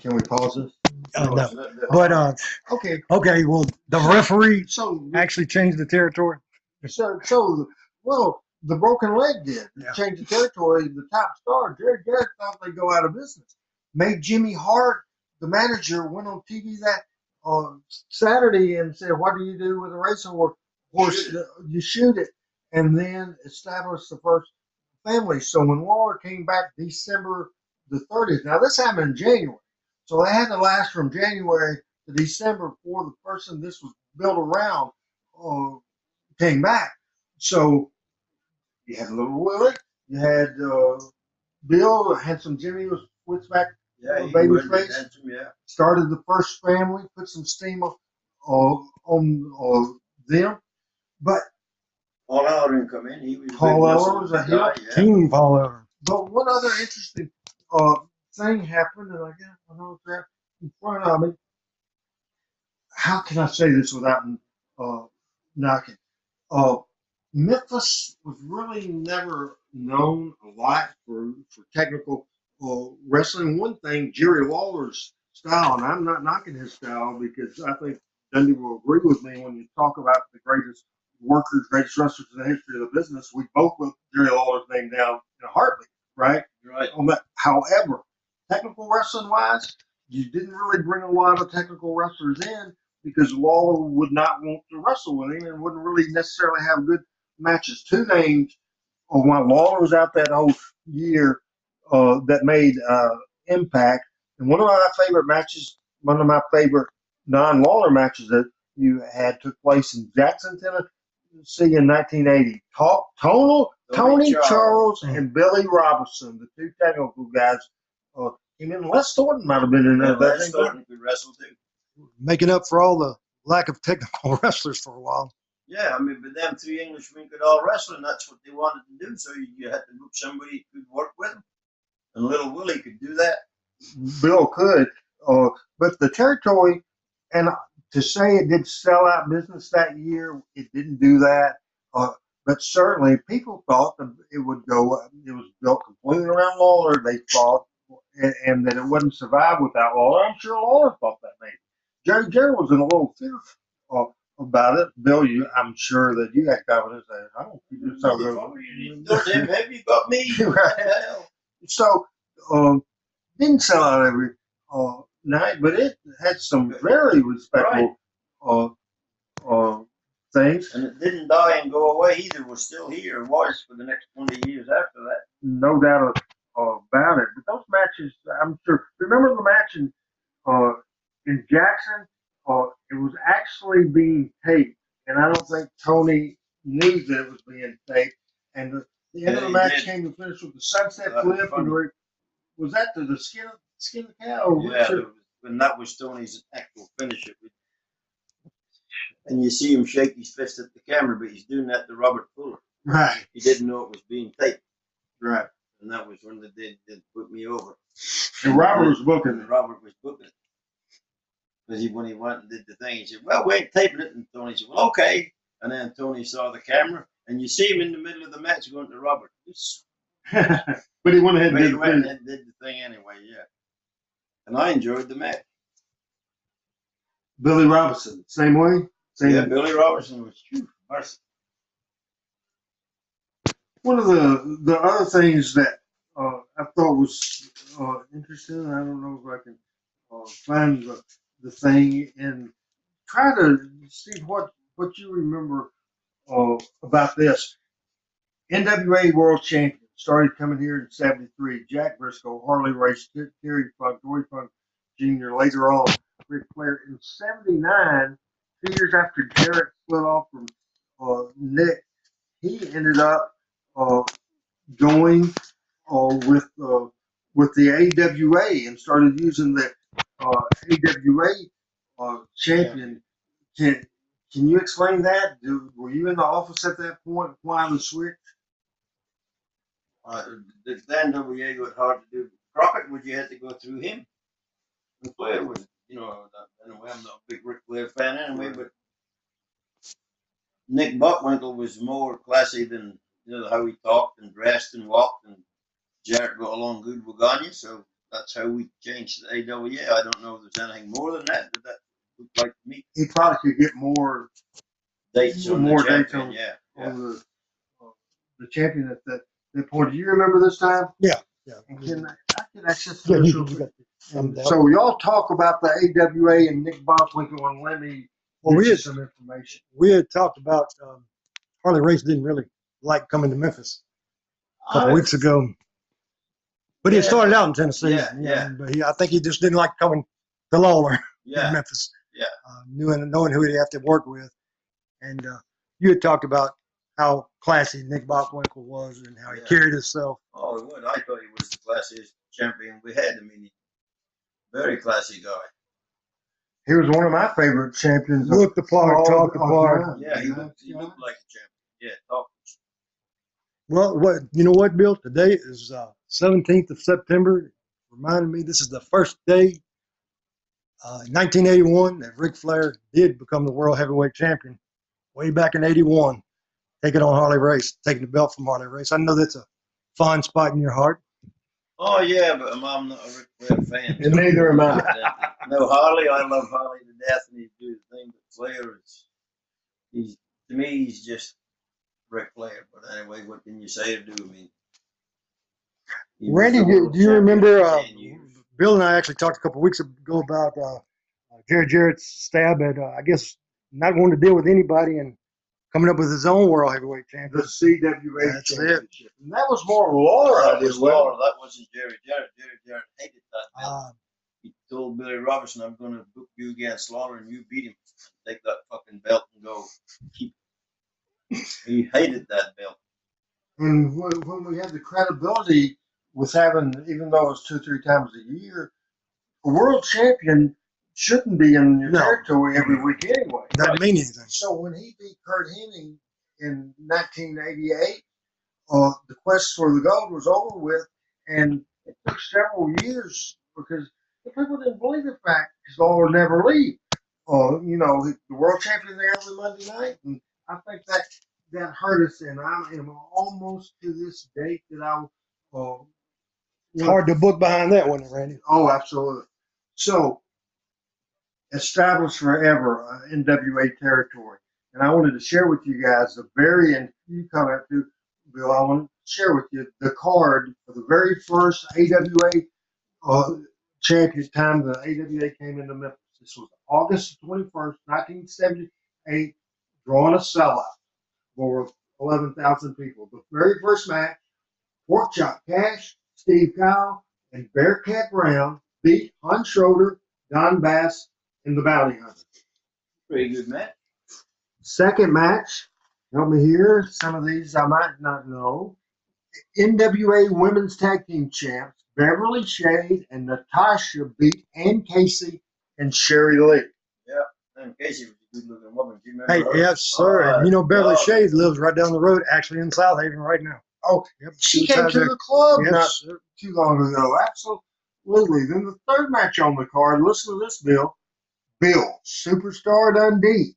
Speaker 2: Can we pause this?
Speaker 1: Uh, no. But uh,
Speaker 2: Okay,
Speaker 1: okay, well, the referee
Speaker 2: so
Speaker 1: actually changed the territory.
Speaker 2: So, so well, the broken leg did
Speaker 1: Yeah.
Speaker 2: change the territory. The top star, Jerry Jarrett, thought they'd go out of business. Made Jimmy Hart, the manager, went on TV that uh, Saturday and said, "What do you do with a racehorse? Horse,
Speaker 3: Shoot
Speaker 2: you shoot it." And then establish the first family. So when Lawler came back December the 30th, now this happened in January, so they had to last from January to December before the person this was built around uh, came back. So you had a Little Willie, you had uh, Bill, Handsome Jimmy was switched back,
Speaker 3: Yeah,
Speaker 2: Baby face.
Speaker 3: handsome, yeah.
Speaker 2: started the first family, put some steam uh, on uh, them. But
Speaker 3: Paul Halloran come in. He was a
Speaker 2: Paul
Speaker 3: big
Speaker 2: Halloran
Speaker 3: muscle
Speaker 2: was a
Speaker 3: guy, yeah.
Speaker 1: Team Paul over.
Speaker 2: but one other interesting uh, thing happened, and I got I know it's right in front of me. How can I say this without uh, knocking? Uh, Memphis was really never known a lot for for technical uh, wrestling. One thing, Jerry Lawler's style, and I'm not knocking his style because I think Dundee will agree with me when you talk about the greatest workers, greatest wrestlers in the history of the business. We both put Jerry Lawler's name down in a heartbeat, right?
Speaker 3: Right.
Speaker 2: on that. However, technical wrestling wise, you didn't really bring a lot of technical wrestlers in because Lawler would not want to wrestle with him and wouldn't really necessarily have good matches. Two names of when Lawler was out that whole year uh, that made uh, impact. And one of my favorite matches, one of my favorite non Lawler matches that you had took place in Jackson, Tennessee in 1980. Talk, Tonal Tony Charles and Billy Robinson, the two technical guys, uh, came in. Les Thornton might have been in
Speaker 3: Yeah,
Speaker 2: there. that
Speaker 3: Les. Thornton could wrestle too.
Speaker 1: Making up for all the lack of technical wrestlers for a while.
Speaker 3: Yeah, I mean, but them three Englishmen could all wrestle, and that's what they wanted to do. So you, you had to look somebody who could work with them, and Little Willie could do that.
Speaker 2: Bill could, uh, but the territory, and to say it did sell out business that year, it didn't do that. Uh, but certainly, people thought that it would go. It was built completely around Lawler. They thought, and, and that it wouldn't survive without Lawler. I'm sure Lawler thought that maybe. Jerry Jerry was in a little fear uh, about it. Bill, you, I'm sure that you had confidence that I don't think this how
Speaker 3: you don't damn have you got me?
Speaker 2: Right. So, um, didn't sell out every uh, night, but it had some very respectable uh, uh, things.
Speaker 3: And it didn't die and go away either. It Was still here. Was for the next twenty years after that.
Speaker 2: No doubt uh, about it. But those matches, I'm sure. Remember the match in uh, in Jackson? Uh, it was actually being taped, and I don't think Tony knew that it was being taped. And the, the end of the match
Speaker 3: did.
Speaker 2: came to finish with the sunset flip, and was that the, the skin of, skin of the cow? Or
Speaker 3: Yeah, there
Speaker 2: it?
Speaker 3: was- and that was Tony's actual finish. It was- and you see him shake his fist at the camera, but he's doing that to Robert Fuller.
Speaker 2: right,
Speaker 3: He didn't know it was being taped,
Speaker 2: right.
Speaker 3: and that was when they did, did put me over.
Speaker 2: And Robert was booking it.
Speaker 3: Robert was booking it. Because he, when he went and did the thing, he said, Well, we ain't taping it. And Tony said, Well, okay. And then Tony saw the camera, and you see him in the middle of the match going to Robert.
Speaker 2: But he went ahead and did
Speaker 3: went and did the thing anyway, yeah. And I enjoyed the match.
Speaker 2: Billy Robinson, same way. Same.
Speaker 3: Yeah, Billy Robinson was phew, mercy.
Speaker 2: One of the the other things that uh, I thought was uh, interesting, I don't know if I can uh, find the, the thing and try to see what what you remember uh, about this. NWA World Champion started coming here in '73. Jack Briscoe, Harley Race, Terry Funk, Dory Funk Jr. Later on, Ric Flair in '79. Two years after Jarrett split off from uh, Nick, he ended up uh, going uh, with uh, with the AWA and started using the uh, AWA uh, champion. Can can you explain that? Do, were you in the office at that point? Why the switch?
Speaker 3: Uh, the the NWA got hard to do. Crockett, would you have to go through him? And Flair was, you know, anyway, I'm not a big Ric Flair fan anyway, but Nick Bockwinkel was more classy than, you know, how he talked and dressed and walked, and Jarrett got along good with Gagne, so that's how we changed the AWA. I don't know if there's anything more than that, but that looked like me.
Speaker 2: He probably could get more
Speaker 3: Dates on
Speaker 2: More
Speaker 3: the
Speaker 2: dates on-
Speaker 3: yeah. yeah.
Speaker 2: on the uh, the champion at that, Do you remember this time?
Speaker 1: Yeah.
Speaker 2: And can I, I can access
Speaker 1: Yeah, you, you
Speaker 2: quick?
Speaker 1: got thumbs out.
Speaker 2: So y'all talk about the AWA and Nick Bockwinkel and let me
Speaker 1: Well, we had-
Speaker 2: some information.
Speaker 1: we had talked about um, Harley Race didn't really like coming to Memphis a couple
Speaker 3: I-
Speaker 1: weeks ago, but he started out in Tennessee.
Speaker 3: Yeah,
Speaker 1: know,
Speaker 3: yeah.
Speaker 1: But he, I think he just didn't like coming to Lawler in
Speaker 3: Yeah,
Speaker 1: Memphis.
Speaker 3: Yeah.
Speaker 1: Uh, knowing knowing who he'd have to work with, and uh, you had talked about how classy Nick Bockwinkel was and how he
Speaker 3: Yeah.
Speaker 1: carried himself.
Speaker 3: oh, he would. I thought he was the classiest champion we had. I mean, he- very classy guy.
Speaker 2: He was one of my favorite champions. of
Speaker 1: Looked the part,
Speaker 2: all-
Speaker 1: talked the part.
Speaker 3: Yeah, he looked, he looked like a champion. Yeah, talk.
Speaker 1: Well, what you know what, Bill? Today is uh, seventeenth of September. Reminded me this is the first day, uh, 1981, that Ric Flair did become the world heavyweight champion. Way back in '81, taking on Harley Race, taking the belt from Harley Race. I know that's a fond spot in your heart.
Speaker 3: Oh yeah, but I'm, I'm not a Ric Flair fan.
Speaker 2: And neither am I.
Speaker 3: no, Harley, I love Harley to death, and he do the thing. But Flair is, he's to me, he's just Ric Flair. But anyway, what can you say or do? I mean, he
Speaker 1: Randy, do, do you remember? Uh, Bill and I actually talked a couple weeks ago about uh, uh, Jerry Jarrett's stab at, uh, I guess, not wanting to deal with anybody and coming up with his own world heavyweight
Speaker 2: The
Speaker 1: champion.
Speaker 2: CWA
Speaker 1: That's it.
Speaker 2: championship. And that was more Lawler
Speaker 3: That
Speaker 2: idea,
Speaker 3: was
Speaker 2: wasn't?
Speaker 3: Lawler. That wasn't Jerry Jarrett. Jerry Jarrett hated that belt.
Speaker 1: Uh,
Speaker 3: he told Billy Robinson, "I'm going to book you against Lawler, and you beat him. Take that fucking belt and go." Keep. He hated that belt.
Speaker 2: And when, when we had the credibility with having, even though it was two, three times a year, a world champion shouldn't be in your
Speaker 1: No.
Speaker 2: territory every week anyway.
Speaker 1: Doesn't mean anything.
Speaker 2: So when he beat Curt Hennig in 1988, uh, the quest for the gold was over with, and it took several years because the people didn't believe the fact because would never leave. Uh, you know, the world champion there every Monday night, and I think that that hurt us. And I am almost to this date that I. Uh,
Speaker 1: It's hard to book behind that one, Randy.
Speaker 2: Oh, absolutely. So, established forever uh, NWA territory. And I wanted to share with you guys the very, and you comment too, Bill, I want to share with you the card for the very first AWA uh, champion time the AWA came into Memphis. This was August 21st, 1978, drawing a sellout for 11,000 people. The very first match, Pork Chop Cash, Steve Kyle, and Bearcat Brown beat Hunt Schroeder, Don Bass, and the Bounty Hunter.
Speaker 4: Pretty good match.
Speaker 2: Second match, help me here. Some of these I might not know. NWA Women's Tag Team Champs Beverly Shade and Natasha beat Ann Casey and Sherry Lee.
Speaker 3: Yeah. Ann Casey was a good looking woman. Do you remember
Speaker 1: Hey,
Speaker 3: her?
Speaker 1: yes, sir.
Speaker 3: Oh,
Speaker 1: and you know, Beverly
Speaker 3: God.
Speaker 1: Shade lives right down the road, actually in South Haven right now.
Speaker 2: Oh,
Speaker 1: Yep.
Speaker 2: she
Speaker 1: was
Speaker 2: came to
Speaker 1: there.
Speaker 2: the club not
Speaker 1: Yes, sir.
Speaker 2: too long ago. Absolutely. Then the third match on the card, listen to this, Bill. Bill, Superstar Dundee,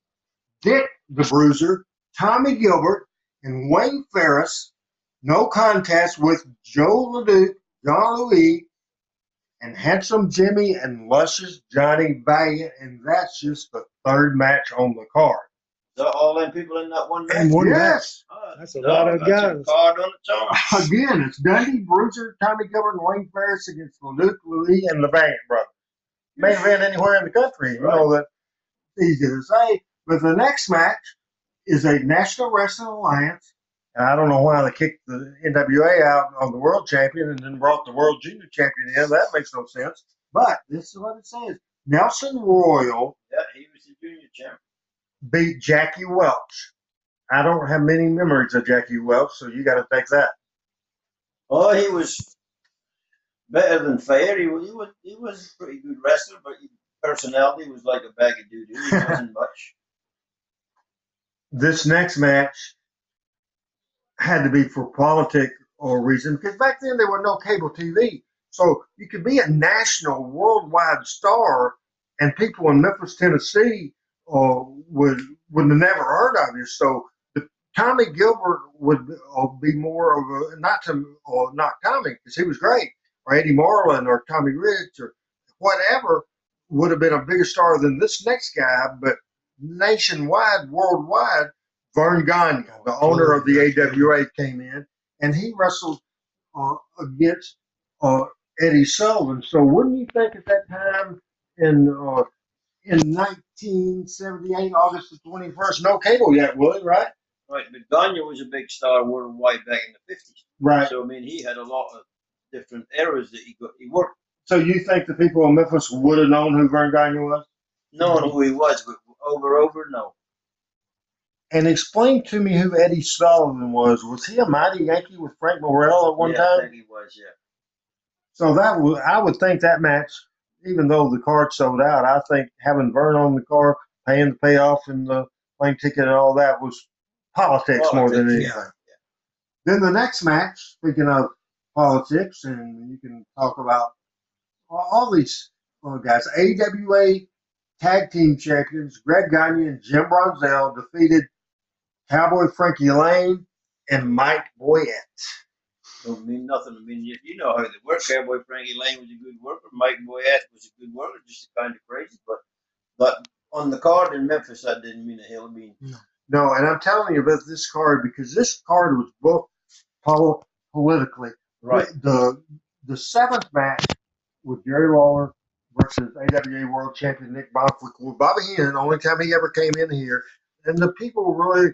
Speaker 2: Dick the Bruiser, Tommy Gilbert, and Wayne Ferris. No contest with Joe LeDuc, John Louis, and Handsome Jimmy and Luscious Johnny Valiant. And that's just the third match on the card.
Speaker 3: So all them people in that one match.
Speaker 1: And one match.
Speaker 2: yes.
Speaker 3: Oh,
Speaker 1: That's a
Speaker 3: no,
Speaker 1: lot of
Speaker 3: that's a
Speaker 1: guys.
Speaker 3: Card on its own.
Speaker 2: Again, it's Dundee, Bruiser, Tommy Gilbert, and Wayne Ferris against LeDuc, Louis, and the Valiant brothers. May event anywhere in the country. You know that easy to say. But the next match is a National Wrestling Alliance. And I don't know why they kicked the NWA out on the world champion and then brought the world junior champion in. That makes no sense. But this is what it says. Nelson Royal
Speaker 3: Yeah, he was the junior champ.
Speaker 2: beat Jackie Welch. I don't have many memories of Jackie Welch, so you got to take that.
Speaker 3: Oh, he was better than fair. He was, he was, he was a pretty good wrestler, but his personality was like a bag of doo doo. He wasn't much.
Speaker 2: this next match had to be for politic or reason because back then there was no cable TV. So you could be a national, worldwide star, and people in Memphis, Tennessee, uh, would would have never heard of you. So the, Tommy Gilbert would uh, be more of a not to or not Tommy because he was great, or Eddie Marlin or Tommy Rich or whatever would have been a bigger star than this next guy, but nationwide, worldwide, Verne Gagne, the owner of the AWA, came in and he wrestled uh, against uh, Eddie Sullivan. So wouldn't you think at that time in uh, in 1978, August the 21st, no cable yet, Willie, right?
Speaker 3: Right, but Gagne was a big star worldwide back in the 50s.
Speaker 2: Right.
Speaker 3: So, I mean, he had a lot of different eras that he got. He worked
Speaker 2: So you think the people in Memphis would have known who Verne Gagne was?
Speaker 3: knowing who he was, but over, over, no.
Speaker 2: And explain to me who Eddie Sullivan was. Was he a mighty Yankee with Frank Morrell at one
Speaker 3: yeah,
Speaker 2: time?
Speaker 3: I think he was, yeah.
Speaker 2: So that would I would think that match, even though the card sold out, I think having Verne on the card, paying the payoff and the plane ticket and all that was politics, more than
Speaker 3: Politics,
Speaker 2: anything.
Speaker 3: yeah.
Speaker 2: Then the next match, speaking of politics, and you can talk about all, all these uh, guys. AWA Tag Team Champions Greg Gagne and Jim Brunzell defeated Cowboy Frankie Laine and Mike Boyette.
Speaker 3: Don't mean nothing. I mean, you, know how they work. Cowboy Frankie Laine was a good worker. Mike Boyette was a good worker, just kind of crazy. But but on the card in Memphis, that didn't mean a hill. I mean,
Speaker 2: No, and I'm telling you about this card because this card was booked pol- politically. The the seventh match with Jerry Lawler versus AWA World Champion Nick with Bobby Heenan, the only time he ever came in here, and the people really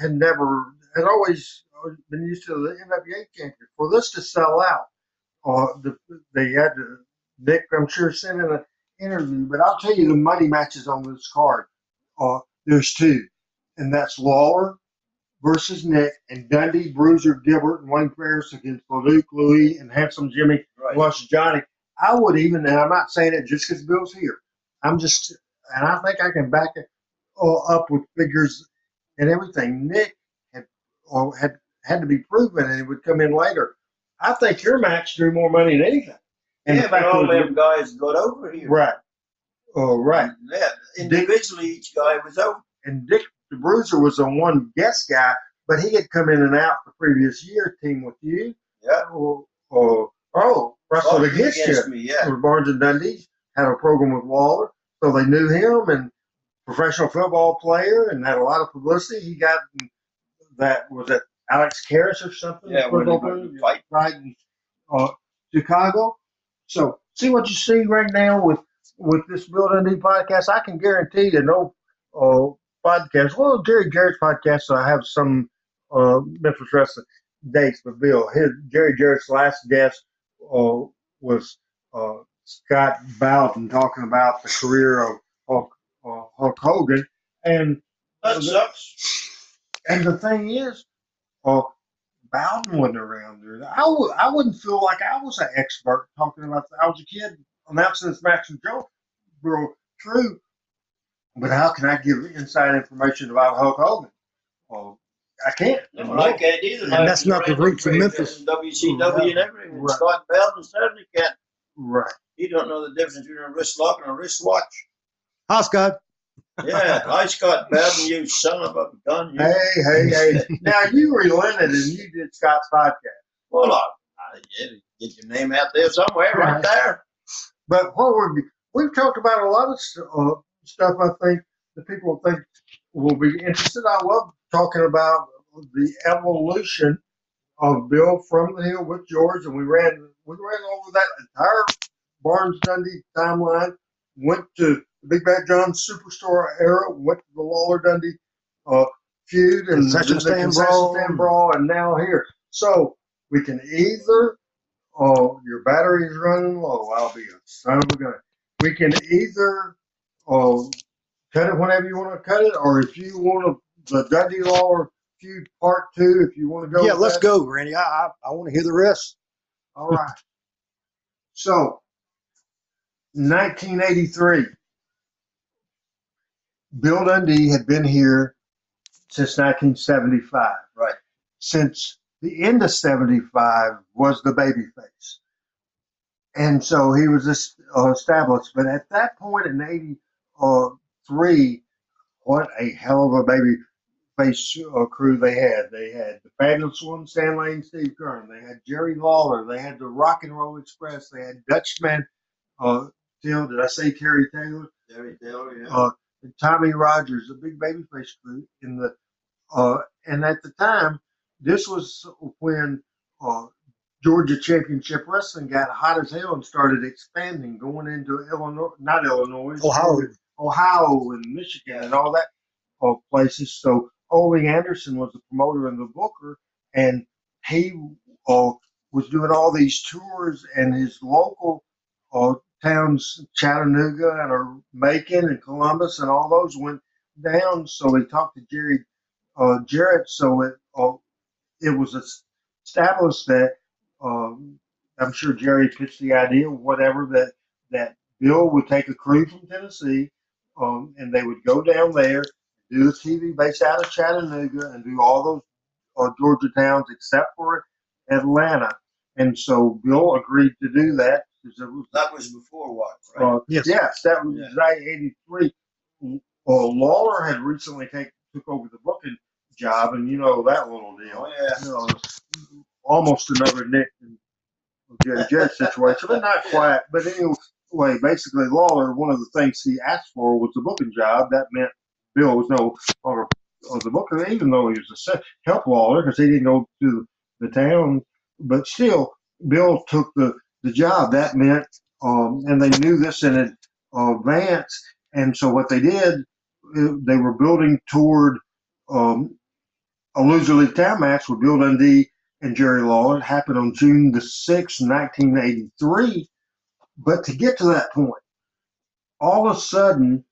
Speaker 2: had never had always been used to the NWA champion. For this to sell out, uh, the, they had to Nick, I'm sure, sent in an interview. But I'll tell you the money matches on this card. Uh, there's two, and that's Lawler versus Nick, and Dundee, Bruiser, Gilbert, and Wayne Ferris against Luke, Louis, and Handsome Jimmy
Speaker 3: Right.
Speaker 2: Johnny. I would even, and I'm not saying it just because Bill's here. I'm just, and I think I can back it all up with figures and everything. Nick had or had had to be proven, and it would come in later. I think your match drew more money than anything. And
Speaker 3: yeah, but all them guys got over here.
Speaker 2: right, oh right.
Speaker 3: Yeah, individually, each guy was over.
Speaker 2: and Dick the Bruiser was a one guest guy, but he had come in and out the previous year, team with you.
Speaker 3: Yeah.
Speaker 2: Or, or oh, wrestled
Speaker 3: Fought
Speaker 2: against you.
Speaker 3: me, yeah.
Speaker 2: Barnes and Dundee had a program with Lawler, so they knew him and professional football player and had a lot of publicity. He got that was it Alex Karras or something?
Speaker 3: Yeah,
Speaker 2: football player?
Speaker 3: fight.
Speaker 2: right in uh, Chicago. So see what you see right now with with this Bill Dundee podcast. I can guarantee you no uh, podcast. Well, Jerry Jarrett's podcast. So I have some uh, Memphis wrestling dates with Bill. His Jerry Jarrett's last guest uh, was uh, Scott Bowden talking about the career of Hulk, uh, Hulk Hogan, and
Speaker 3: That sucks.
Speaker 2: and the thing is, uh, Bowden wasn't around there. I w- I wouldn't feel like I was an expert talking about. I was a kid announcing this match with Joe, bro. True, but how can I give inside information about Hulk Hogan? Well, I can't.
Speaker 3: I can't either.
Speaker 1: And that's not the roots of Memphis.
Speaker 3: And WCW and everything.
Speaker 2: Right.
Speaker 3: Scott Bowden certainly can't.
Speaker 2: Right.
Speaker 3: He don't know the difference between a wrist lock and a wristwatch.
Speaker 1: Hi, Scott.
Speaker 3: Yeah, I Scott Bowden, you son of a gun. You.
Speaker 2: Hey, hey, hey. now you relented and you did Scott's podcast.
Speaker 3: Well, I, I, yeah, get your name out there somewhere, right,
Speaker 2: Right.
Speaker 3: there.
Speaker 2: But what we we've talked about a lot of st- uh, stuff. I think the people think will be interested. I love talking about the evolution of Bill from the hill with George, and we ran we ran over that entire Barnes Dundee timeline. Went to the Big Bad John Superstore era. Went to the Lawler Dundee uh, feud and
Speaker 1: Concession
Speaker 2: the
Speaker 1: stand brawl.
Speaker 2: stand brawl, and now here. So we can either oh, your battery's running low. I'll be a son of a gun. We can either oh, cut it whenever you want to cut it, or if you want to, the Dundee Lawler feud part two, if you want to go.
Speaker 1: yeah, let's
Speaker 2: that.
Speaker 1: go, Randy. I I, I want to hear the rest.
Speaker 2: All right. So, 1983. Bill Dundee had been here since 1975.
Speaker 3: Right.
Speaker 2: Since the end of 75 was the babyface. And so he was uh, established. But at that point in 83, what a hell of a baby face uh, crew they had. They had the Fabulous One, Stan Lane, Steve Keirn. They had Jerry Lawler. They had the Rock and Roll Express. They had Dutchman. Uh, Till, did I say Terry Taylor?
Speaker 3: Terry Taylor, yeah.
Speaker 2: Uh, and Tommy Rogers, a big babyface crew in the. Uh, and at the time, this was when uh, Georgia Championship Wrestling got hot as hell and started expanding, going into Illinois, not Illinois,
Speaker 1: Ohio.
Speaker 2: Ohio and Michigan and all that uh, places. So Ole Anderson was the promoter and the booker, and he uh, was doing all these tours, and his local uh, towns, Chattanooga and Macon and Columbus, and all those went down. So he talked to Jerry uh, Jarrett. So it uh, it was established that um, I'm sure Jerry pitched the idea, whatever that that Bill would take a crew from Tennessee, um, and they would go down there, do the TV based out of Chattanooga, and do all those uh, Georgia towns except for Atlanta. And so Bill agreed to do that. 'cause it was,
Speaker 3: that was before what, right?
Speaker 2: uh,
Speaker 1: Yes.
Speaker 2: Yes, that was
Speaker 3: Yeah.
Speaker 2: right, 83. Well, Lawler had recently take, took over the booking job, and you know that little deal.
Speaker 3: oh, yeah.
Speaker 2: You know, almost another Nick and Jerry Jarrett situation, but not quite. But anyway, basically, Lawler, one of the things he asked for was the booking job. That meant Bill was no longer on the booker, even though he was a help Lawler because he didn't go to the town. But still, Bill took the, the job. That meant, um, and they knew this in advance. And so what they did, uh, they were building toward um, a loser league town match with Bill Dundee and Jerry Lawler. It happened on June the 6th, 1983. But to get to that point, all of a sudden,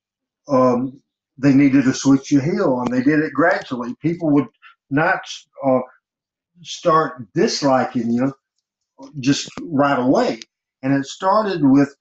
Speaker 2: um, they needed to switch a heel, and they did it gradually. People would not uh, start disliking you just right away. And it started with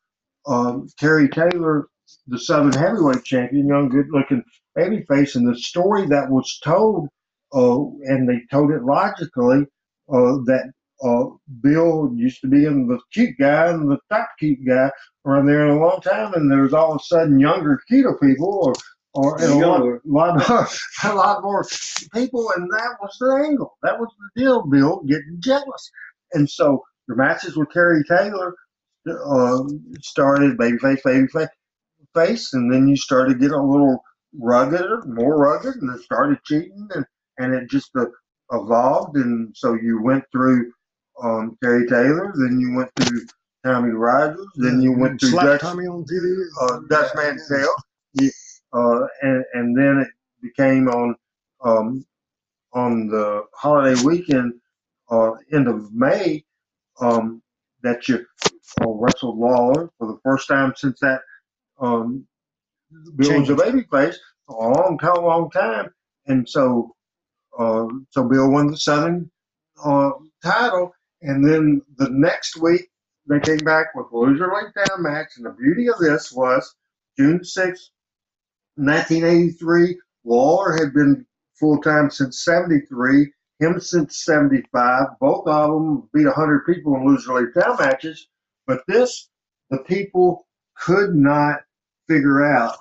Speaker 2: um, Terry Taylor, the Southern Heavyweight Champion, young, good-looking babyface, and the story that was told, uh, and they told it logically, uh, that uh, Bill used to be in the cute guy and the top cute guy around there in a long time, and there was all of a sudden younger, cuter people, or or and a lot, lot more, a lot more people, and that was the angle. That was the deal. Bill getting jealous, and so the matches with Terry Taylor uh, started babyface, babyface, face, and then you started to get a little rugged, more rugged, and it started cheating, and and it just uh, evolved, and so you went through um, Terry Taylor, then you went through Tommy Rogers, then you went through
Speaker 1: Slapped
Speaker 2: Dutch,
Speaker 1: Tommy on TV.
Speaker 2: uh, Dutch Mantel, you, uh, and and then it became on um, on the holiday weekend, uh, end of May, um, that you uh, wrestled Lawler for the first time since that um, Bill was a babyface a long time, long time, and so uh, so Bill won the Southern uh, title, and then the next week they came back with loser down match, and the beauty of this was June sixth, nineteen eighty three. Lawler had been full time since seventy three. Him since seventy five. Both of them beat hundred people in loser laid down matches, but this the people could not figure out.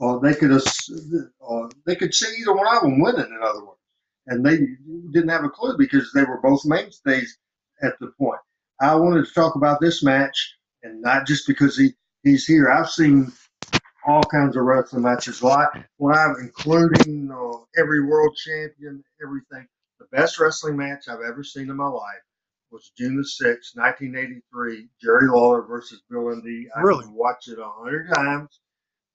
Speaker 2: Or they could uh, they could see either one of them winning. In other words and they didn't have a clue because they were both mainstays at the point. I wanted to talk about this match, and not just because he, he's here. I've seen all kinds of wrestling matches, live, live including uh, every world champion, everything. The best wrestling match I've ever seen in my life was June the sixth, nineteen eighty-three, Jerry Lawler versus Bill Dundee. I
Speaker 1: Really?
Speaker 2: can watch it a hundred times.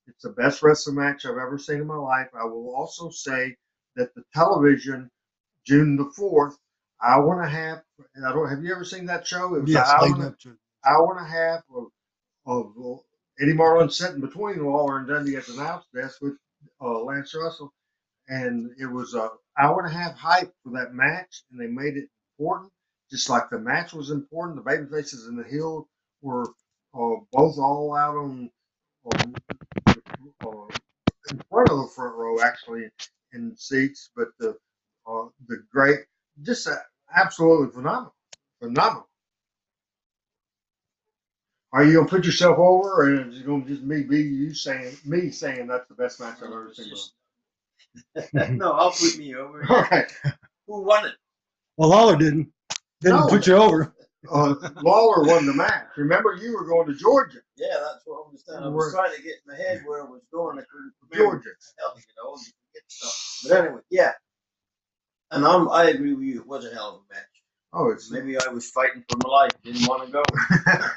Speaker 2: It's the best wrestling match I've ever seen in my life. I will also say that the television, June the fourth, hour and a half. I don't. Have you ever seen that show? It was
Speaker 1: Yes,
Speaker 2: an hour, and a, hour and a half of, of uh, Eddie Marlin sitting between Lawler and Dundee at the announce desk with uh, Lance Russell, and it was a hour and a half hype for that match, and they made it important, just like the match was important. The baby faces and the heel were uh, both all out on, on uh, in front of the front row, actually in seats, but the uh, the great, just uh, absolutely phenomenal, phenomenal. Are you gonna put yourself over, or is it gonna just me be you saying me saying that's the best match I've ever seen?
Speaker 3: just- no, I'll put me over.
Speaker 2: All right,
Speaker 3: Who won it?
Speaker 1: Well, Lawler didn't. Didn't
Speaker 2: No.
Speaker 1: put you over.
Speaker 2: uh, Lawler won the match. Remember, you were going to Georgia,
Speaker 3: Yeah, that's what I was saying. I was trying to get in my head where I was going. I couldn't remember.
Speaker 2: Georgia.
Speaker 3: Hell, you know, you forget stuff. But anyway, yeah. And I'm, I agree with you. It was a hell of a match.
Speaker 2: Oh, it's.
Speaker 3: Maybe I was fighting for my life. Didn't want to go.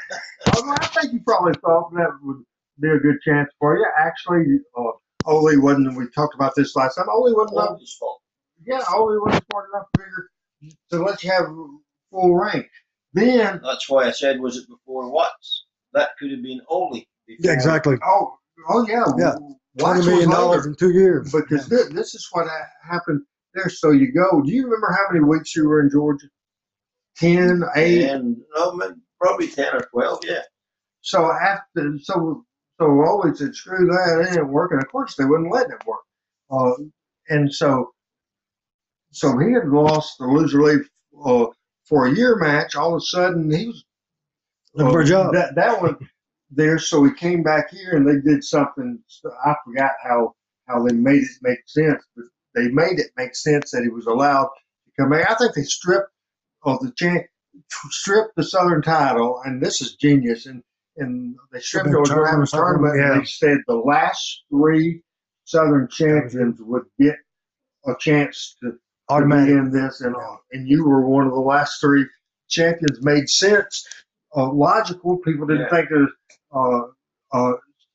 Speaker 2: Well, I think you probably thought that would be a good chance for you. Actually, uh, Ole wasn't. We talked about this last time. Ole wasn't.
Speaker 3: All his fault.
Speaker 2: yeah, Ole wasn't smart enough to figure to let you have full rank. Then,
Speaker 3: That's why I said, was it before Watts? That could have been Ole.
Speaker 1: Yeah, exactly.
Speaker 2: oh, oh yeah,
Speaker 1: Yeah.
Speaker 2: Watts
Speaker 1: Twenty
Speaker 2: was
Speaker 1: dollars in two years.
Speaker 2: because thi- this is what happened there. So you go. Do you remember how many weeks you were in Georgia? Ten, eight.
Speaker 3: And no, probably 10 or 12, yeah.
Speaker 2: So after, so so Ole said, "Screw that, it didn't work," and Of course, they wouldn't let it work. Uh, and so, so he had lost the loser league uh, for a year match. All of a sudden, he was
Speaker 1: Looking for a job.
Speaker 2: That that one there. So he came back here and they did something. I forgot how how they made it make sense, but they made it make sense that he was allowed to come back. I think they stripped of the champ, stripped the Southern title, and this is genius. And and they stripped it
Speaker 1: Big
Speaker 2: was going to have a
Speaker 1: tournament,
Speaker 2: tournament. And they said the last three Southern champions would get a chance to to be in this, and uh, and you were one of the last three champions. Made sense, uh, logical. People didn't
Speaker 3: Yeah.
Speaker 2: think of uh, uh,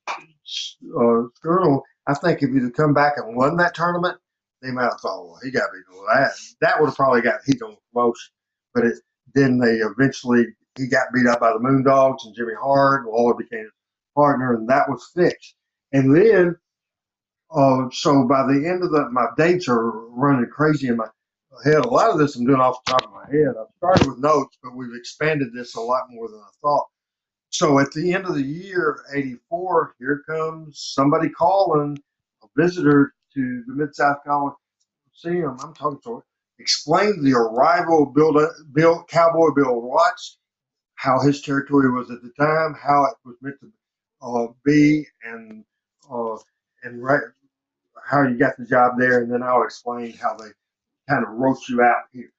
Speaker 2: uh, Skirtle. I think if you'd have come back and won that tournament, they might have thought, well, he got to be that. That would have probably got heat on promotion. But it, then they eventually he got beat up by the Moondogs and Jimmy Hart. Lawler became his partner, and that was fixed. And then uh, so by the end of the, my dates are running crazy in my head. A lot of this I'm doing off the top of my head. I started with notes, but we've expanded this a lot more than I thought. So at the end of the year, 84, here comes somebody calling, a visitor to the Mid South Coliseum. I'm talking to explained the arrival of Bill, Bill Cowboy Bill Watts, how his territory was at the time, how it was meant to uh, be, and uh, and right how you got the job there, and then I'll explain how they kind of wrote you out here.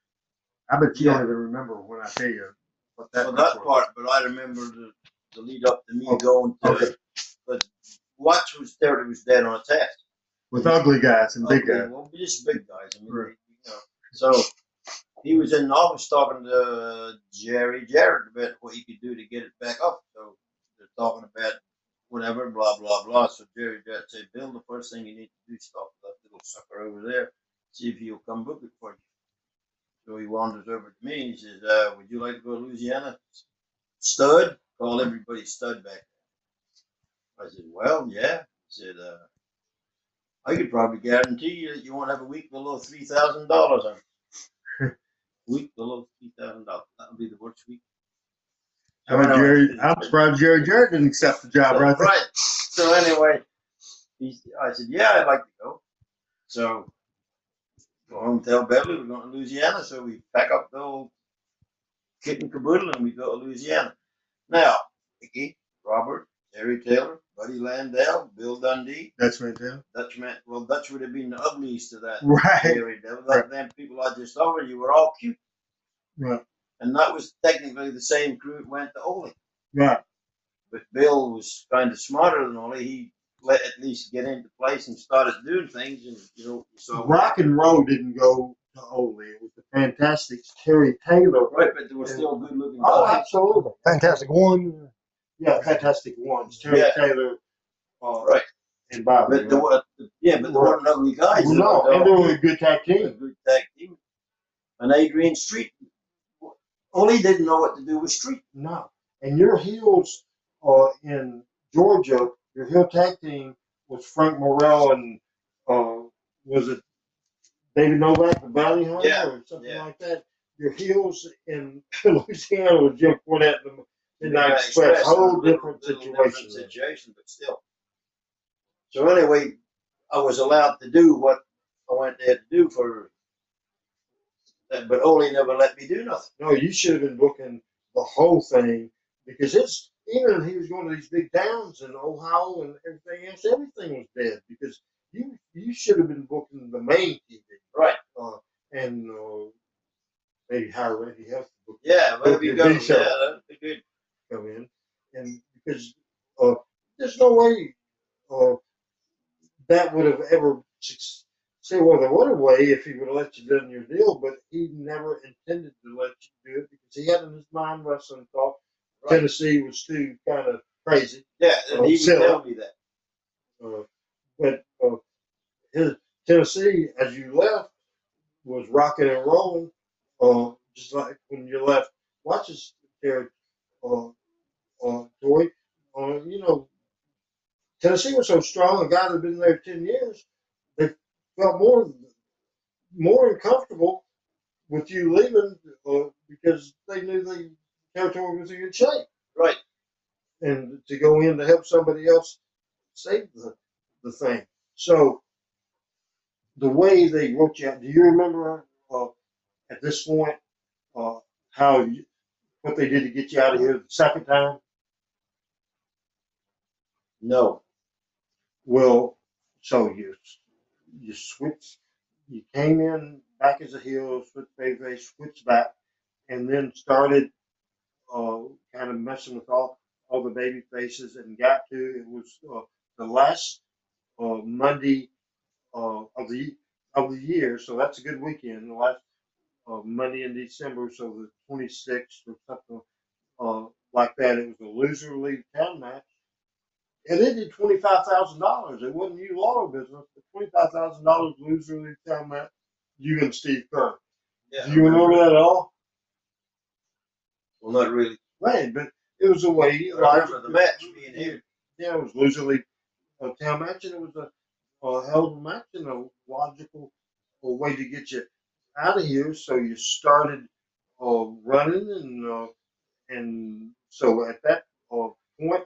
Speaker 2: I bet you
Speaker 3: Yeah.
Speaker 2: don't even remember when I tell you what that.
Speaker 3: Well,
Speaker 2: was.
Speaker 3: that part, but I remember the, the lead up to me
Speaker 2: Okay.
Speaker 3: going to
Speaker 2: Okay.
Speaker 3: it. But Watts was there, he was dead on a test.
Speaker 2: With ugly guys and big
Speaker 3: Okay,
Speaker 2: guys.
Speaker 3: Well, just big guys. I mean,
Speaker 2: Right.
Speaker 3: you know. So he was in the office talking to Jerry Jarrett about what he could do to get it back up. So they're talking about whatever, blah blah blah. So Jerry Jarrett said, "Bill, the first thing you need to do is stop that little sucker over there, see if he'll come book it for you." So he wanders over to me and he says, uh, "Would you like to go to Louisiana?" Stud, call everybody Stud back there. I said, "Well, yeah." He said, uh, I could probably guarantee you that you won't have a week below three thousand dollars week below three thousand dollars. That'll be the worst week.
Speaker 2: I mean, Jerry, I'm surprised Jerry Jarrett didn't accept the job right there.
Speaker 3: right. So anyway, he, I said, "Yeah, I'd like to go." So go home, and tell Beverly we're going to Louisiana. So we pack up the old kit and caboodle, and we go to Louisiana. Now, Mickey, Robert, Terry Taylor, Buddy Landell, Bill Dundee,
Speaker 2: That's right there.
Speaker 3: Dutch man. Well, Dutch would have been the ugliest to that.
Speaker 2: Right.
Speaker 3: area. There was like them people I just over, you were all cute.
Speaker 2: Right.
Speaker 3: And that was technically the same crew that went to Ole.
Speaker 2: Right.
Speaker 3: But Bill was kind of smarter than Ole. He let at least get into place and started doing things. And, you know, so.
Speaker 2: Rock and roll didn't go to Ole. It was the fantastic Terry Taylor.
Speaker 3: Right, but there were still good looking
Speaker 2: Oh,
Speaker 3: guys.
Speaker 2: absolutely.
Speaker 1: Fantastic one.
Speaker 2: Yeah, fantastic ones. Terry
Speaker 3: Yeah.
Speaker 2: Taylor. Uh,
Speaker 3: Right.
Speaker 2: And Bobby.
Speaker 3: But there were, yeah, but there weren't ugly guys.
Speaker 2: No,
Speaker 3: were
Speaker 2: and they were a good tag
Speaker 3: a
Speaker 2: team.
Speaker 3: good tag team. And Adrian Street. Ole didn't know what to do with Street.
Speaker 2: No. And your heels uh, in Georgia, your heel tag team was Frank Morrell and uh, was it David Novak, the Bounty Hunter,
Speaker 3: Yeah,
Speaker 2: or something
Speaker 3: yeah.
Speaker 2: like that? Your heels in Louisiana with Jim Cornette and Midnight Express.
Speaker 3: Express,
Speaker 2: Whole different situation.
Speaker 3: different situation, but still. So anyway, I was allowed to do what I went there to do for that, but Ole never let me do nothing.
Speaker 2: No, you should have been booking the whole thing because it's even he was going to these big towns in Ohio and everything else, everything was dead because you you should have been booking the main TV.
Speaker 3: Right.
Speaker 2: Uh, and uh, maybe hire Randy book
Speaker 3: Yeah,
Speaker 2: Okay,
Speaker 3: go. Yeah, that'd be good.
Speaker 2: Come in, and because uh, there's no way uh, that would have ever say well there would have way if he would have let you done your deal, but he never intended to let you do it because he had in his mind wrestling thought
Speaker 3: Right.
Speaker 2: Tennessee was too kind of crazy.
Speaker 3: Yeah, and he would tell me that.
Speaker 2: Uh, but uh, his Tennessee, as you left, was rocking and rolling, uh, just like when you left. Watch this, there, uh, Toy. Uh, you know, Tennessee was so strong. A guy that had been there ten years, they felt more more uncomfortable with you leaving uh, because they knew the territory was in good shape
Speaker 3: Right.
Speaker 2: and to go in to help somebody else save the, the thing. So the way they wrote you out, do you remember uh, at this point uh, how you, what they did to get you out of here the second time?
Speaker 3: No.
Speaker 2: Well, so you you switch. you came in back as a heel, switched babyface, switched back, and then started uh, kind of messing with all all the baby faces and got to it was uh, the last uh, Monday uh, of the of the year, so that's a good weekend. The last uh, Monday in December, so the 26th or something uh, like that. It was a loser league town match. And it did twenty five thousand dollars. It wasn't you auto business, but twenty five thousand dollars loser league town match. You and Steve Keirn.
Speaker 3: Yeah.
Speaker 2: Do you remember that at all?
Speaker 3: Well, not really.
Speaker 2: Right, but it was a way.
Speaker 3: I remember the match being here.
Speaker 2: Yeah, it was loser league uh, town match, and it was a, a hell of a match and a logical uh, way to get you out of here, so you started uh, running, and uh, and so at that uh, point,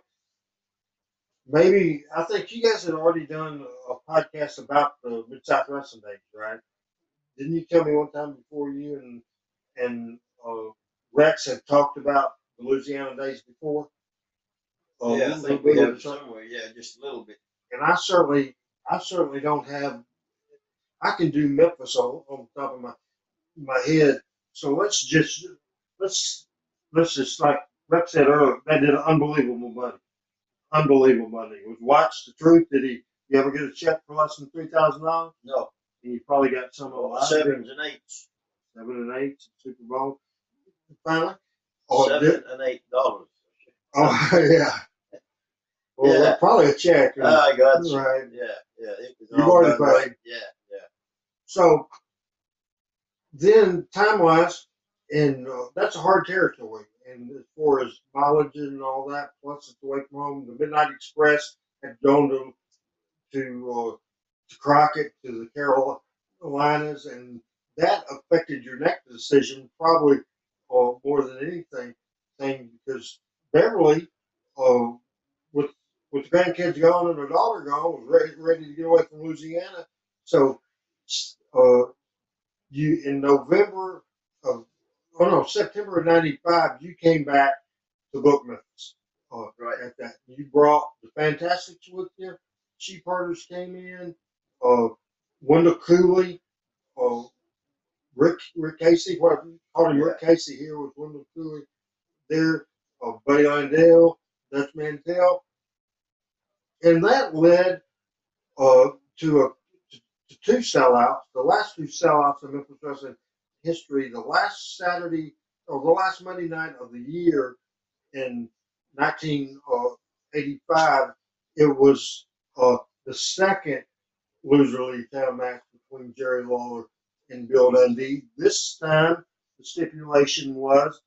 Speaker 2: maybe I think you guys had already done a podcast about the Mid South Wrestling Days, right? Didn't you tell me one time before you and and uh, Rex had talked about the Louisiana days before? Uh,
Speaker 3: yeah, I think we have
Speaker 2: of
Speaker 3: it
Speaker 2: something.
Speaker 3: somewhere. Yeah, just a little bit.
Speaker 2: and I certainly, I certainly don't have. I can do Memphis on, on top of my my head. So let's just let's let's just like Rex said earlier, they did an unbelievable money, unbelievable money. Was Watch the Truth? Did he? You ever get a check for less than three thousand dollars?
Speaker 3: No,
Speaker 2: And you probably got some of
Speaker 3: well, sevens and eights.
Speaker 2: seven and eight, Super Bowl. Finally, oh,
Speaker 3: Seven
Speaker 2: did,
Speaker 3: and eight dollars.
Speaker 2: oh yeah. Well,
Speaker 3: Yeah.
Speaker 2: probably a check.
Speaker 3: Ah, I got you.
Speaker 2: Right.
Speaker 3: Yeah, yeah. It was
Speaker 2: You've already
Speaker 3: right.
Speaker 2: paid.
Speaker 3: Yeah, yeah.
Speaker 2: So then, time wise, and uh, that's a hard territory. And as far as mileage and all that, plus it's away from home. The Midnight Express had gone to to, uh, to Crockett to the Carolinas, and that affected your next decision probably uh, more than anything. Thing because Beverly, uh, with with the grandkids gone and her daughter gone, was ready, ready to get away from Louisiana. So, uh, you in November of oh no September of '95, you came back to book Memphis. Uh,
Speaker 3: Right.
Speaker 2: At that, you brought the Fantastics with you. Sheep herders came in. Uh, Wendell Cooley, uh, Rick Rick Casey, what I called him Rick Casey here was Wendell Cooley. There, uh, Buddy Landell, Dutch Mantel, and that led uh, to a to, to two sellouts. The last two sellouts in Memphis wrestling history. The last Saturday or the last Monday night of the year in 1985, it was uh, the second loser league title match between Jerry Lawler and Bill Dundee. This time, the stipulation was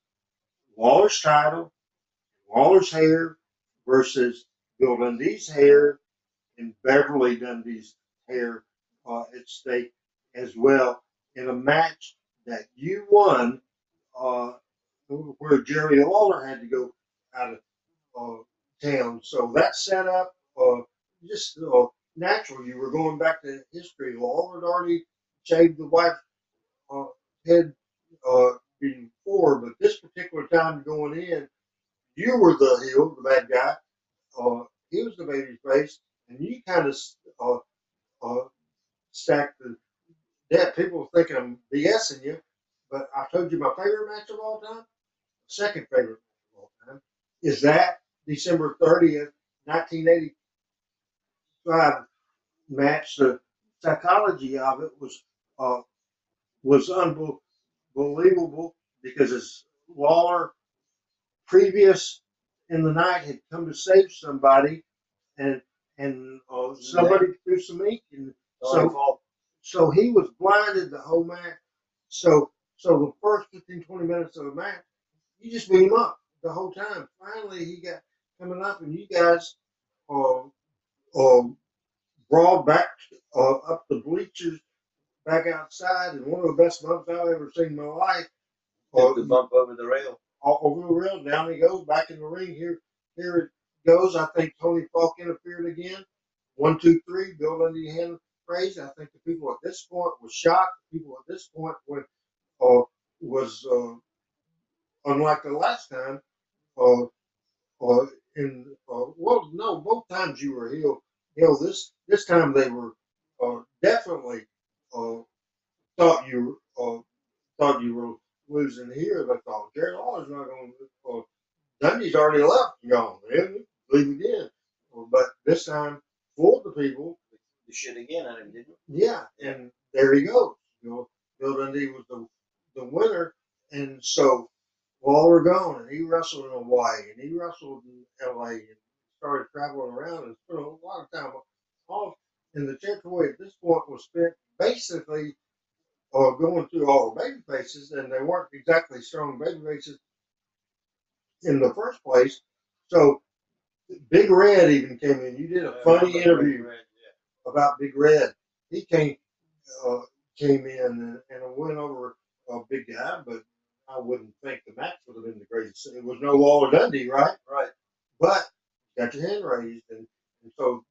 Speaker 2: Lawler's title, Lawler's hair versus Bill Dundee's hair and Beverly Dundee's hair uh, at stake as well in a match that you won, uh, where Jerry Lawler had to go out of uh, town. So that set up uh, just uh, natural. You were going back to history. Lawler had already shaved the wife's uh, head uh, before, but this particular time going in, you were the heel, the bad guy. Uh, he was the baby face, and you kind of uh, uh, stacked the deck. People thinking I'm BSing you, but I told you my favorite match of all time, second favorite match of all time, is that December 30th, 1985 match. The psychology of it was uh, was unbelievable because as Lawler previous in the night had come to save somebody and and uh, somebody threw some ink and So-
Speaker 3: Paul.
Speaker 2: So he was blinded the whole match. So so the first 15, 20 minutes of the match, you just beat him up the whole time. Finally, he got coming up, and you guys uh, uh, brought back uh, up the bleachers back outside, and one of the best bumps I've ever seen in my life. Uh,
Speaker 3: the bump over the rail.
Speaker 2: over the rail, down he goes, back in the ring. Here, here it goes. I think Tony Falk interfered again. One, two, three. Bill Dundee hand praise. I think the people at this point were shocked. The people at this point were, uh, was uh, unlike the last time. Uh, uh, in uh, well, no, both times you were heel. Heel this this time they were uh, definitely uh, thought you uh, thought you were losing here. They thought Jerry Lawler's not going to. Uh, Dundee's already left gone. Man, leave again. But this time, fooled the people.
Speaker 3: The shit again him, didn't
Speaker 2: Yeah, and there he goes. You know, Bill Dundee was the the winner, and so Lawler gone, and he wrestled in Hawaii, and he wrestled in L.A. and started traveling around and spent a lot of time off. And the territory at this point was spent basically uh, going through all the baby faces, and they weren't exactly strong baby faces in the first place. So Big Red even came in. You did a
Speaker 3: he?
Speaker 2: funny interview
Speaker 3: Red.
Speaker 2: About Big Red. He came uh, came in and, and went over a big guy, but I wouldn't think the match would have been the greatest. It was no Lawler Dundee, right?
Speaker 3: Right.
Speaker 2: But got your hand raised, and, and so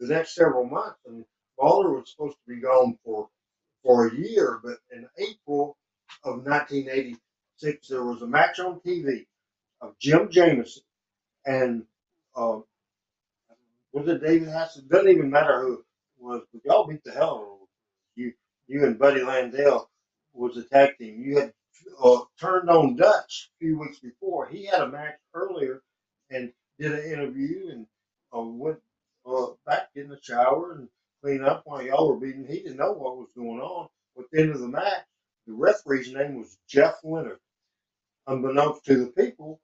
Speaker 2: the next several months, and Lawler was supposed to be gone for for a year, but in April of 1986, there was a match on TV of Jim Jameson and uh, was it David Hassan? Doesn't even matter who it was, but y'all beat the hell out of him. You, you and Buddy Landel was a tag team. You had uh, turned on Dutch a few weeks before. He had a match earlier and did an interview and uh, went uh, back in the shower and clean up while y'all were beating. He didn't know what was going on. At the end of the match, the referee's name was Jeff Leonard. Unbeknownst to the people,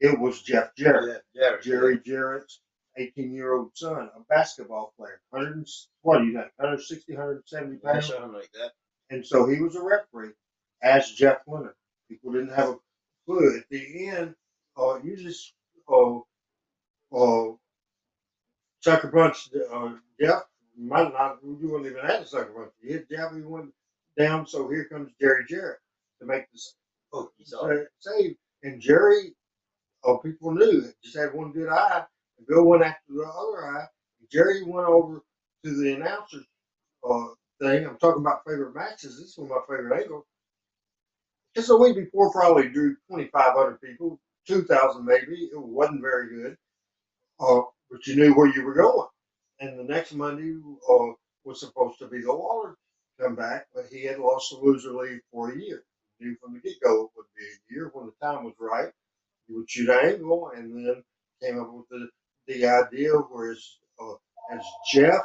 Speaker 2: it was Jeff Jarrett.
Speaker 3: Yeah, Jarrett.
Speaker 2: Jerry Jarrett's 18 year old son, a basketball player, 100, what do you got, 160, 170
Speaker 3: Yeah,
Speaker 2: pounds?
Speaker 3: something like that.
Speaker 2: And so he was a referee as Jeff Leonard. People didn't have a clue. At the end, uh, you just, uh, uh, sucker punch, uh, Jeff, might not, you wouldn't even have a sucker punch. You hit Jeff, he went down, so here comes Jerry Jarrett to make this
Speaker 3: Oh,
Speaker 2: uh, save. And Jerry, oh, people knew, just had one good eye. Bill went after the other eye. Jerry went over to the announcer's uh, thing. I'm talking about favorite matches. This is one of my favorite angles. Just a week before, probably drew 2,500 people, 2,000 maybe. It wasn't very good, uh, but you knew where you were going. And the next Monday uh, was supposed to be the Lawler comeback, but he had lost the loser lead for a year knew from the get go it would be a year when the time was right. He would shoot an angle and then came up with the, the idea whereas uh, as Jeff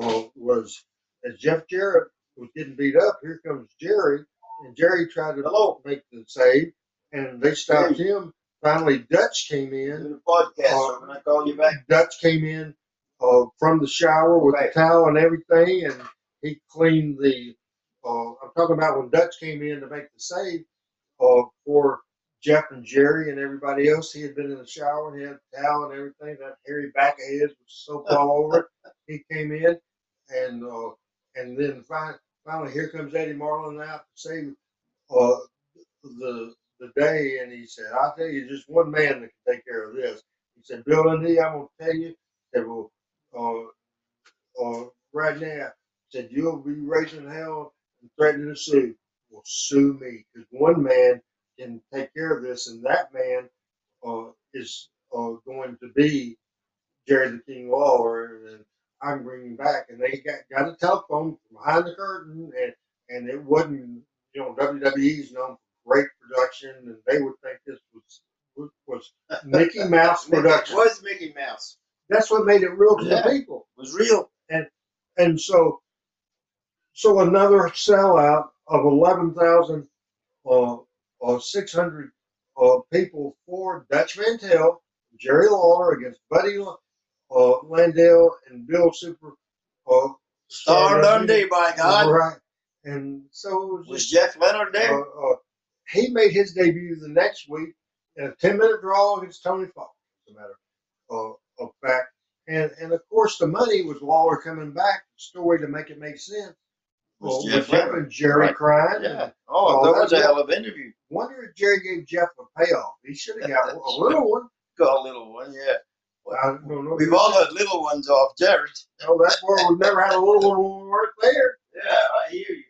Speaker 2: uh, was as Jeff Jarrett was getting beat up, here comes Jerry and Jerry tried to
Speaker 3: Hello.
Speaker 2: make the save and they stopped him. Finally Dutch came in.
Speaker 3: in the podcast. so when I call you back,
Speaker 2: Dutch came in uh, from the shower with
Speaker 3: Right.
Speaker 2: the towel and everything, and he cleaned the. Uh, I'm talking about when Dutch came in to make the save uh, for Jeff and Jerry and everybody else. He had been in the shower and he had a towel and everything. That hairy back of his was soaked all over it. He came in, and uh, and then finally, finally, here comes Eddie Marlin out to save uh, the the day, and he said, "I'll tell you, just one man that can take care of this." He said, "Bill Dundee, I'm gonna tell you." Said, "Well, uh, uh, right now," said, "You'll be raising hell and threatening to sue." Well, sue me because one man can take care of this, and that man uh, is uh, going to be Jerry the King Lawler, and I'm bringing him back. And they got got a telephone from behind the curtain, and and it wasn't you know WWE's known for great production, and they would think this was was, was Mickey Mouse production.
Speaker 3: was Mickey Mouse.
Speaker 2: That's what made it real to
Speaker 3: Yeah.
Speaker 2: the people.
Speaker 3: was real.
Speaker 2: And and so, so another sellout of eleven thousand, uh, six hundred, uh, people for Dutch Mantel, Jerry Lawler against Buddy, uh, Landel and Bill Super, uh,
Speaker 3: Star Dundee, by God.
Speaker 2: Right. And so it was
Speaker 3: Was Jeff Leonard there?
Speaker 2: uh, uh, he made his debut the next week in a 10 minute draw against Tony Falk, as a matter uh, of fact. And, and of course, the money was Lawler coming back, story to make it make sense.
Speaker 3: Was
Speaker 2: Well,
Speaker 3: Jeff
Speaker 2: with Jeff and Jerry
Speaker 3: Right.
Speaker 2: crying.
Speaker 3: yeah. Oh, that was a hell of an interview.
Speaker 2: wonder if Jerry gave Jeff a payoff. He should have got a little one.
Speaker 3: Got a little one, yeah.
Speaker 2: I don't know.
Speaker 3: We've all had little ones off Jarrett.
Speaker 2: Oh, that boy we've never had a little one when we weren't there.
Speaker 3: Yeah, I hear you.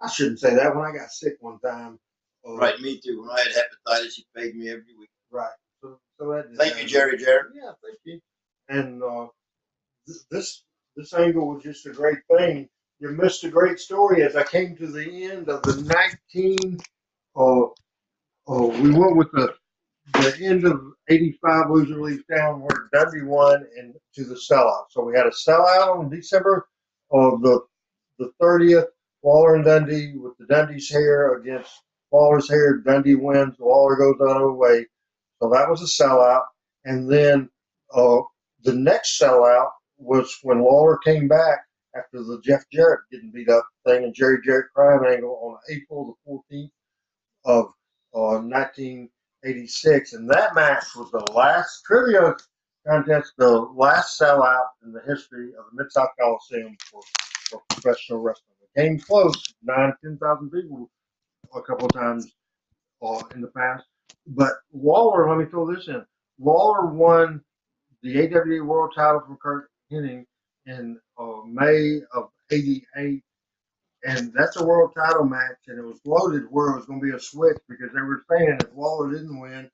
Speaker 2: I shouldn't say that when I got sick one time. Uh,
Speaker 3: Right, me too. When I had hepatitis, he paid me every week.
Speaker 2: Right. So, so that
Speaker 3: Thank you, Jerry. Jerry
Speaker 2: Yeah, thank you. And uh, th- this this angle was just a great thing. You missed a great story as I came to the end of the 19. Uh, we went with the the end of 85 loser leaves down where Dundee won and to the sellout. So we had a sellout on December of the the 30th. Lawler and Dundee with the Dundee's hair against Lawler's hair. Dundee wins. Lawler goes out of the way. So that was a sellout. And then uh, the next sellout was when Lawler came back after the Jeff Jarrett getting beat up thing and Jerry Jarrett crime angle on April the 14th of uh, 1986. And that match was the last trivia contest, the last sellout in the history of the Mid South Coliseum for, for professional wrestling. It came close, nine, ten thousand people a couple of times uh, in the past. But Lawler, let me throw this in. Lawler won the AWA World Title from Curt Hennig in uh, May of '88, and that's a world title match, and it was loaded where it was going to be a switch because they were saying if Lawler didn't win,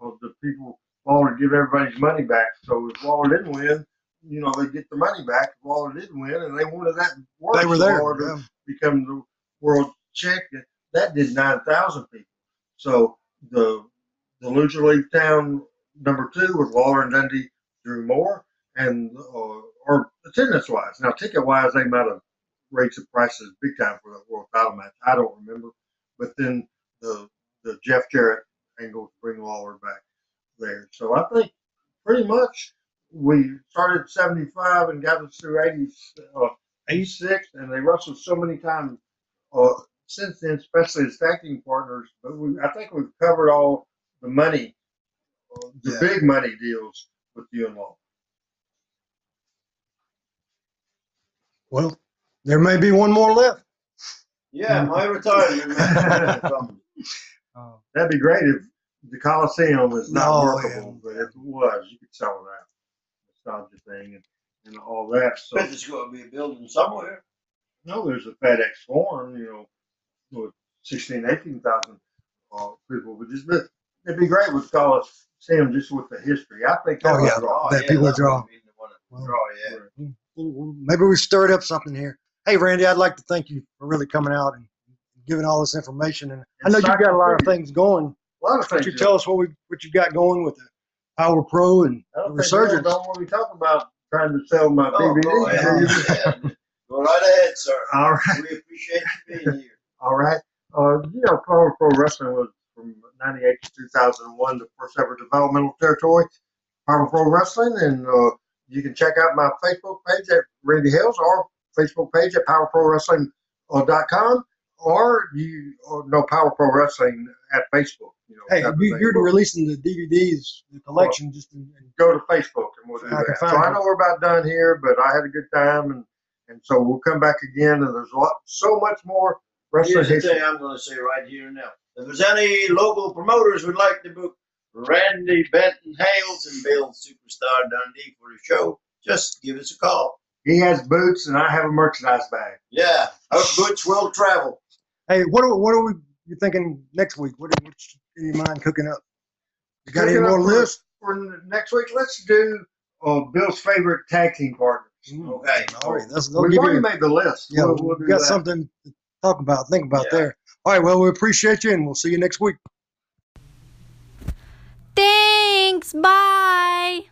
Speaker 2: well, the people Lawler would give everybody's money back. So if Lawler didn't win, you know they get the money back. If Lawler didn't win, and they wanted that
Speaker 1: They were there.
Speaker 2: Lawler to
Speaker 1: yeah.
Speaker 2: become the world champion. That did nine thousand people. So the the Lucha League town number two was Lawler and Dundee drew more, and uh, or attendance wise. Now ticket wise, they might have raised the prices big time for that world title match. I don't remember, but then the the Jeff Jarrett angle to bring Lawler back there. So I think pretty much we started seventy five and got us through 80, uh, 86, and they wrestled so many times uh, since then, especially as tag team partners. But we, I think we've covered all the money, uh, the
Speaker 1: Yeah.
Speaker 2: big money deals with you and Law.
Speaker 1: Well, there may be one more left.
Speaker 3: Yeah, my retirement.
Speaker 1: Uh,
Speaker 2: That'd be great if the Coliseum was not
Speaker 1: No,
Speaker 2: workable,
Speaker 1: yeah.
Speaker 2: but if it was, you could sell that out. Nostalgia thing and, and all that. So
Speaker 3: But there's going to be a building somewhere.
Speaker 2: no, there's a FedEx Forum, you know, with 16, 18,000 uh, people. But just but it'd be great with Coliseum just with the history. I think that
Speaker 1: Oh,
Speaker 2: would
Speaker 1: yeah.
Speaker 2: draw.
Speaker 1: That people
Speaker 3: that's
Speaker 1: draw.
Speaker 3: gonna be the one that
Speaker 1: Well,
Speaker 3: draw, yeah.
Speaker 1: Well, Maybe we stirred up something here. Hey, Randy, I'd like to thank you for really coming out and giving all this information. And I know you've got a lot of things going.
Speaker 2: A lot of things.
Speaker 1: don't you tell us what we what you got going with the Power Pro and
Speaker 2: I
Speaker 1: the
Speaker 2: don't think
Speaker 1: resurgence?
Speaker 2: don't want me to talk about trying to sell my
Speaker 3: Oh,
Speaker 2: DVD.
Speaker 3: go ahead. Go right ahead, sir.
Speaker 2: All right.
Speaker 3: We appreciate you being here.
Speaker 2: All right. Uh, you know, Power Pro Wrestling was from 98 to 2001, the first ever developmental territory, Power Pro Wrestling. And uh, you can check out my Facebook page at Randy Hales or Facebook page at powerprowrestling.com uh, or you or no Power Pro Wrestling at Facebook. You know,
Speaker 1: Hey,
Speaker 2: type of
Speaker 1: you,
Speaker 2: thing.
Speaker 1: you're releasing the DVDs, the collection, just in, in
Speaker 2: go to Facebook and we'll do
Speaker 1: I
Speaker 2: that. So
Speaker 1: find
Speaker 2: I know we're about done here, but I had a good time and, and so we'll come back again and there's a lot, so much more wrestling
Speaker 3: Here's the
Speaker 2: history.
Speaker 3: thing I'm going to say right here and now. If there's any local promoters would like to book Randy Benton Hales and Bill Superstar Dundee for a show, just give us a call.
Speaker 2: He has boots and I have a merchandise bag.
Speaker 3: Yeah, our boots will travel.
Speaker 1: Hey, what are, what are we you thinking next week? What what's in your mind cooking up? You got any more
Speaker 2: up for-
Speaker 1: lists?
Speaker 2: For next week, let's do uh, Bill's favorite tag team partners.
Speaker 3: Okay.
Speaker 1: All right, that's, they'll
Speaker 2: We've already
Speaker 1: you,
Speaker 2: made the list.
Speaker 1: yeah,
Speaker 2: We'll, we'll
Speaker 1: we got
Speaker 2: that.
Speaker 1: something to talk about, think about
Speaker 3: Yeah.
Speaker 1: there. All right, well, we appreciate you, and we'll see you next week.
Speaker 5: Thanks. Bye.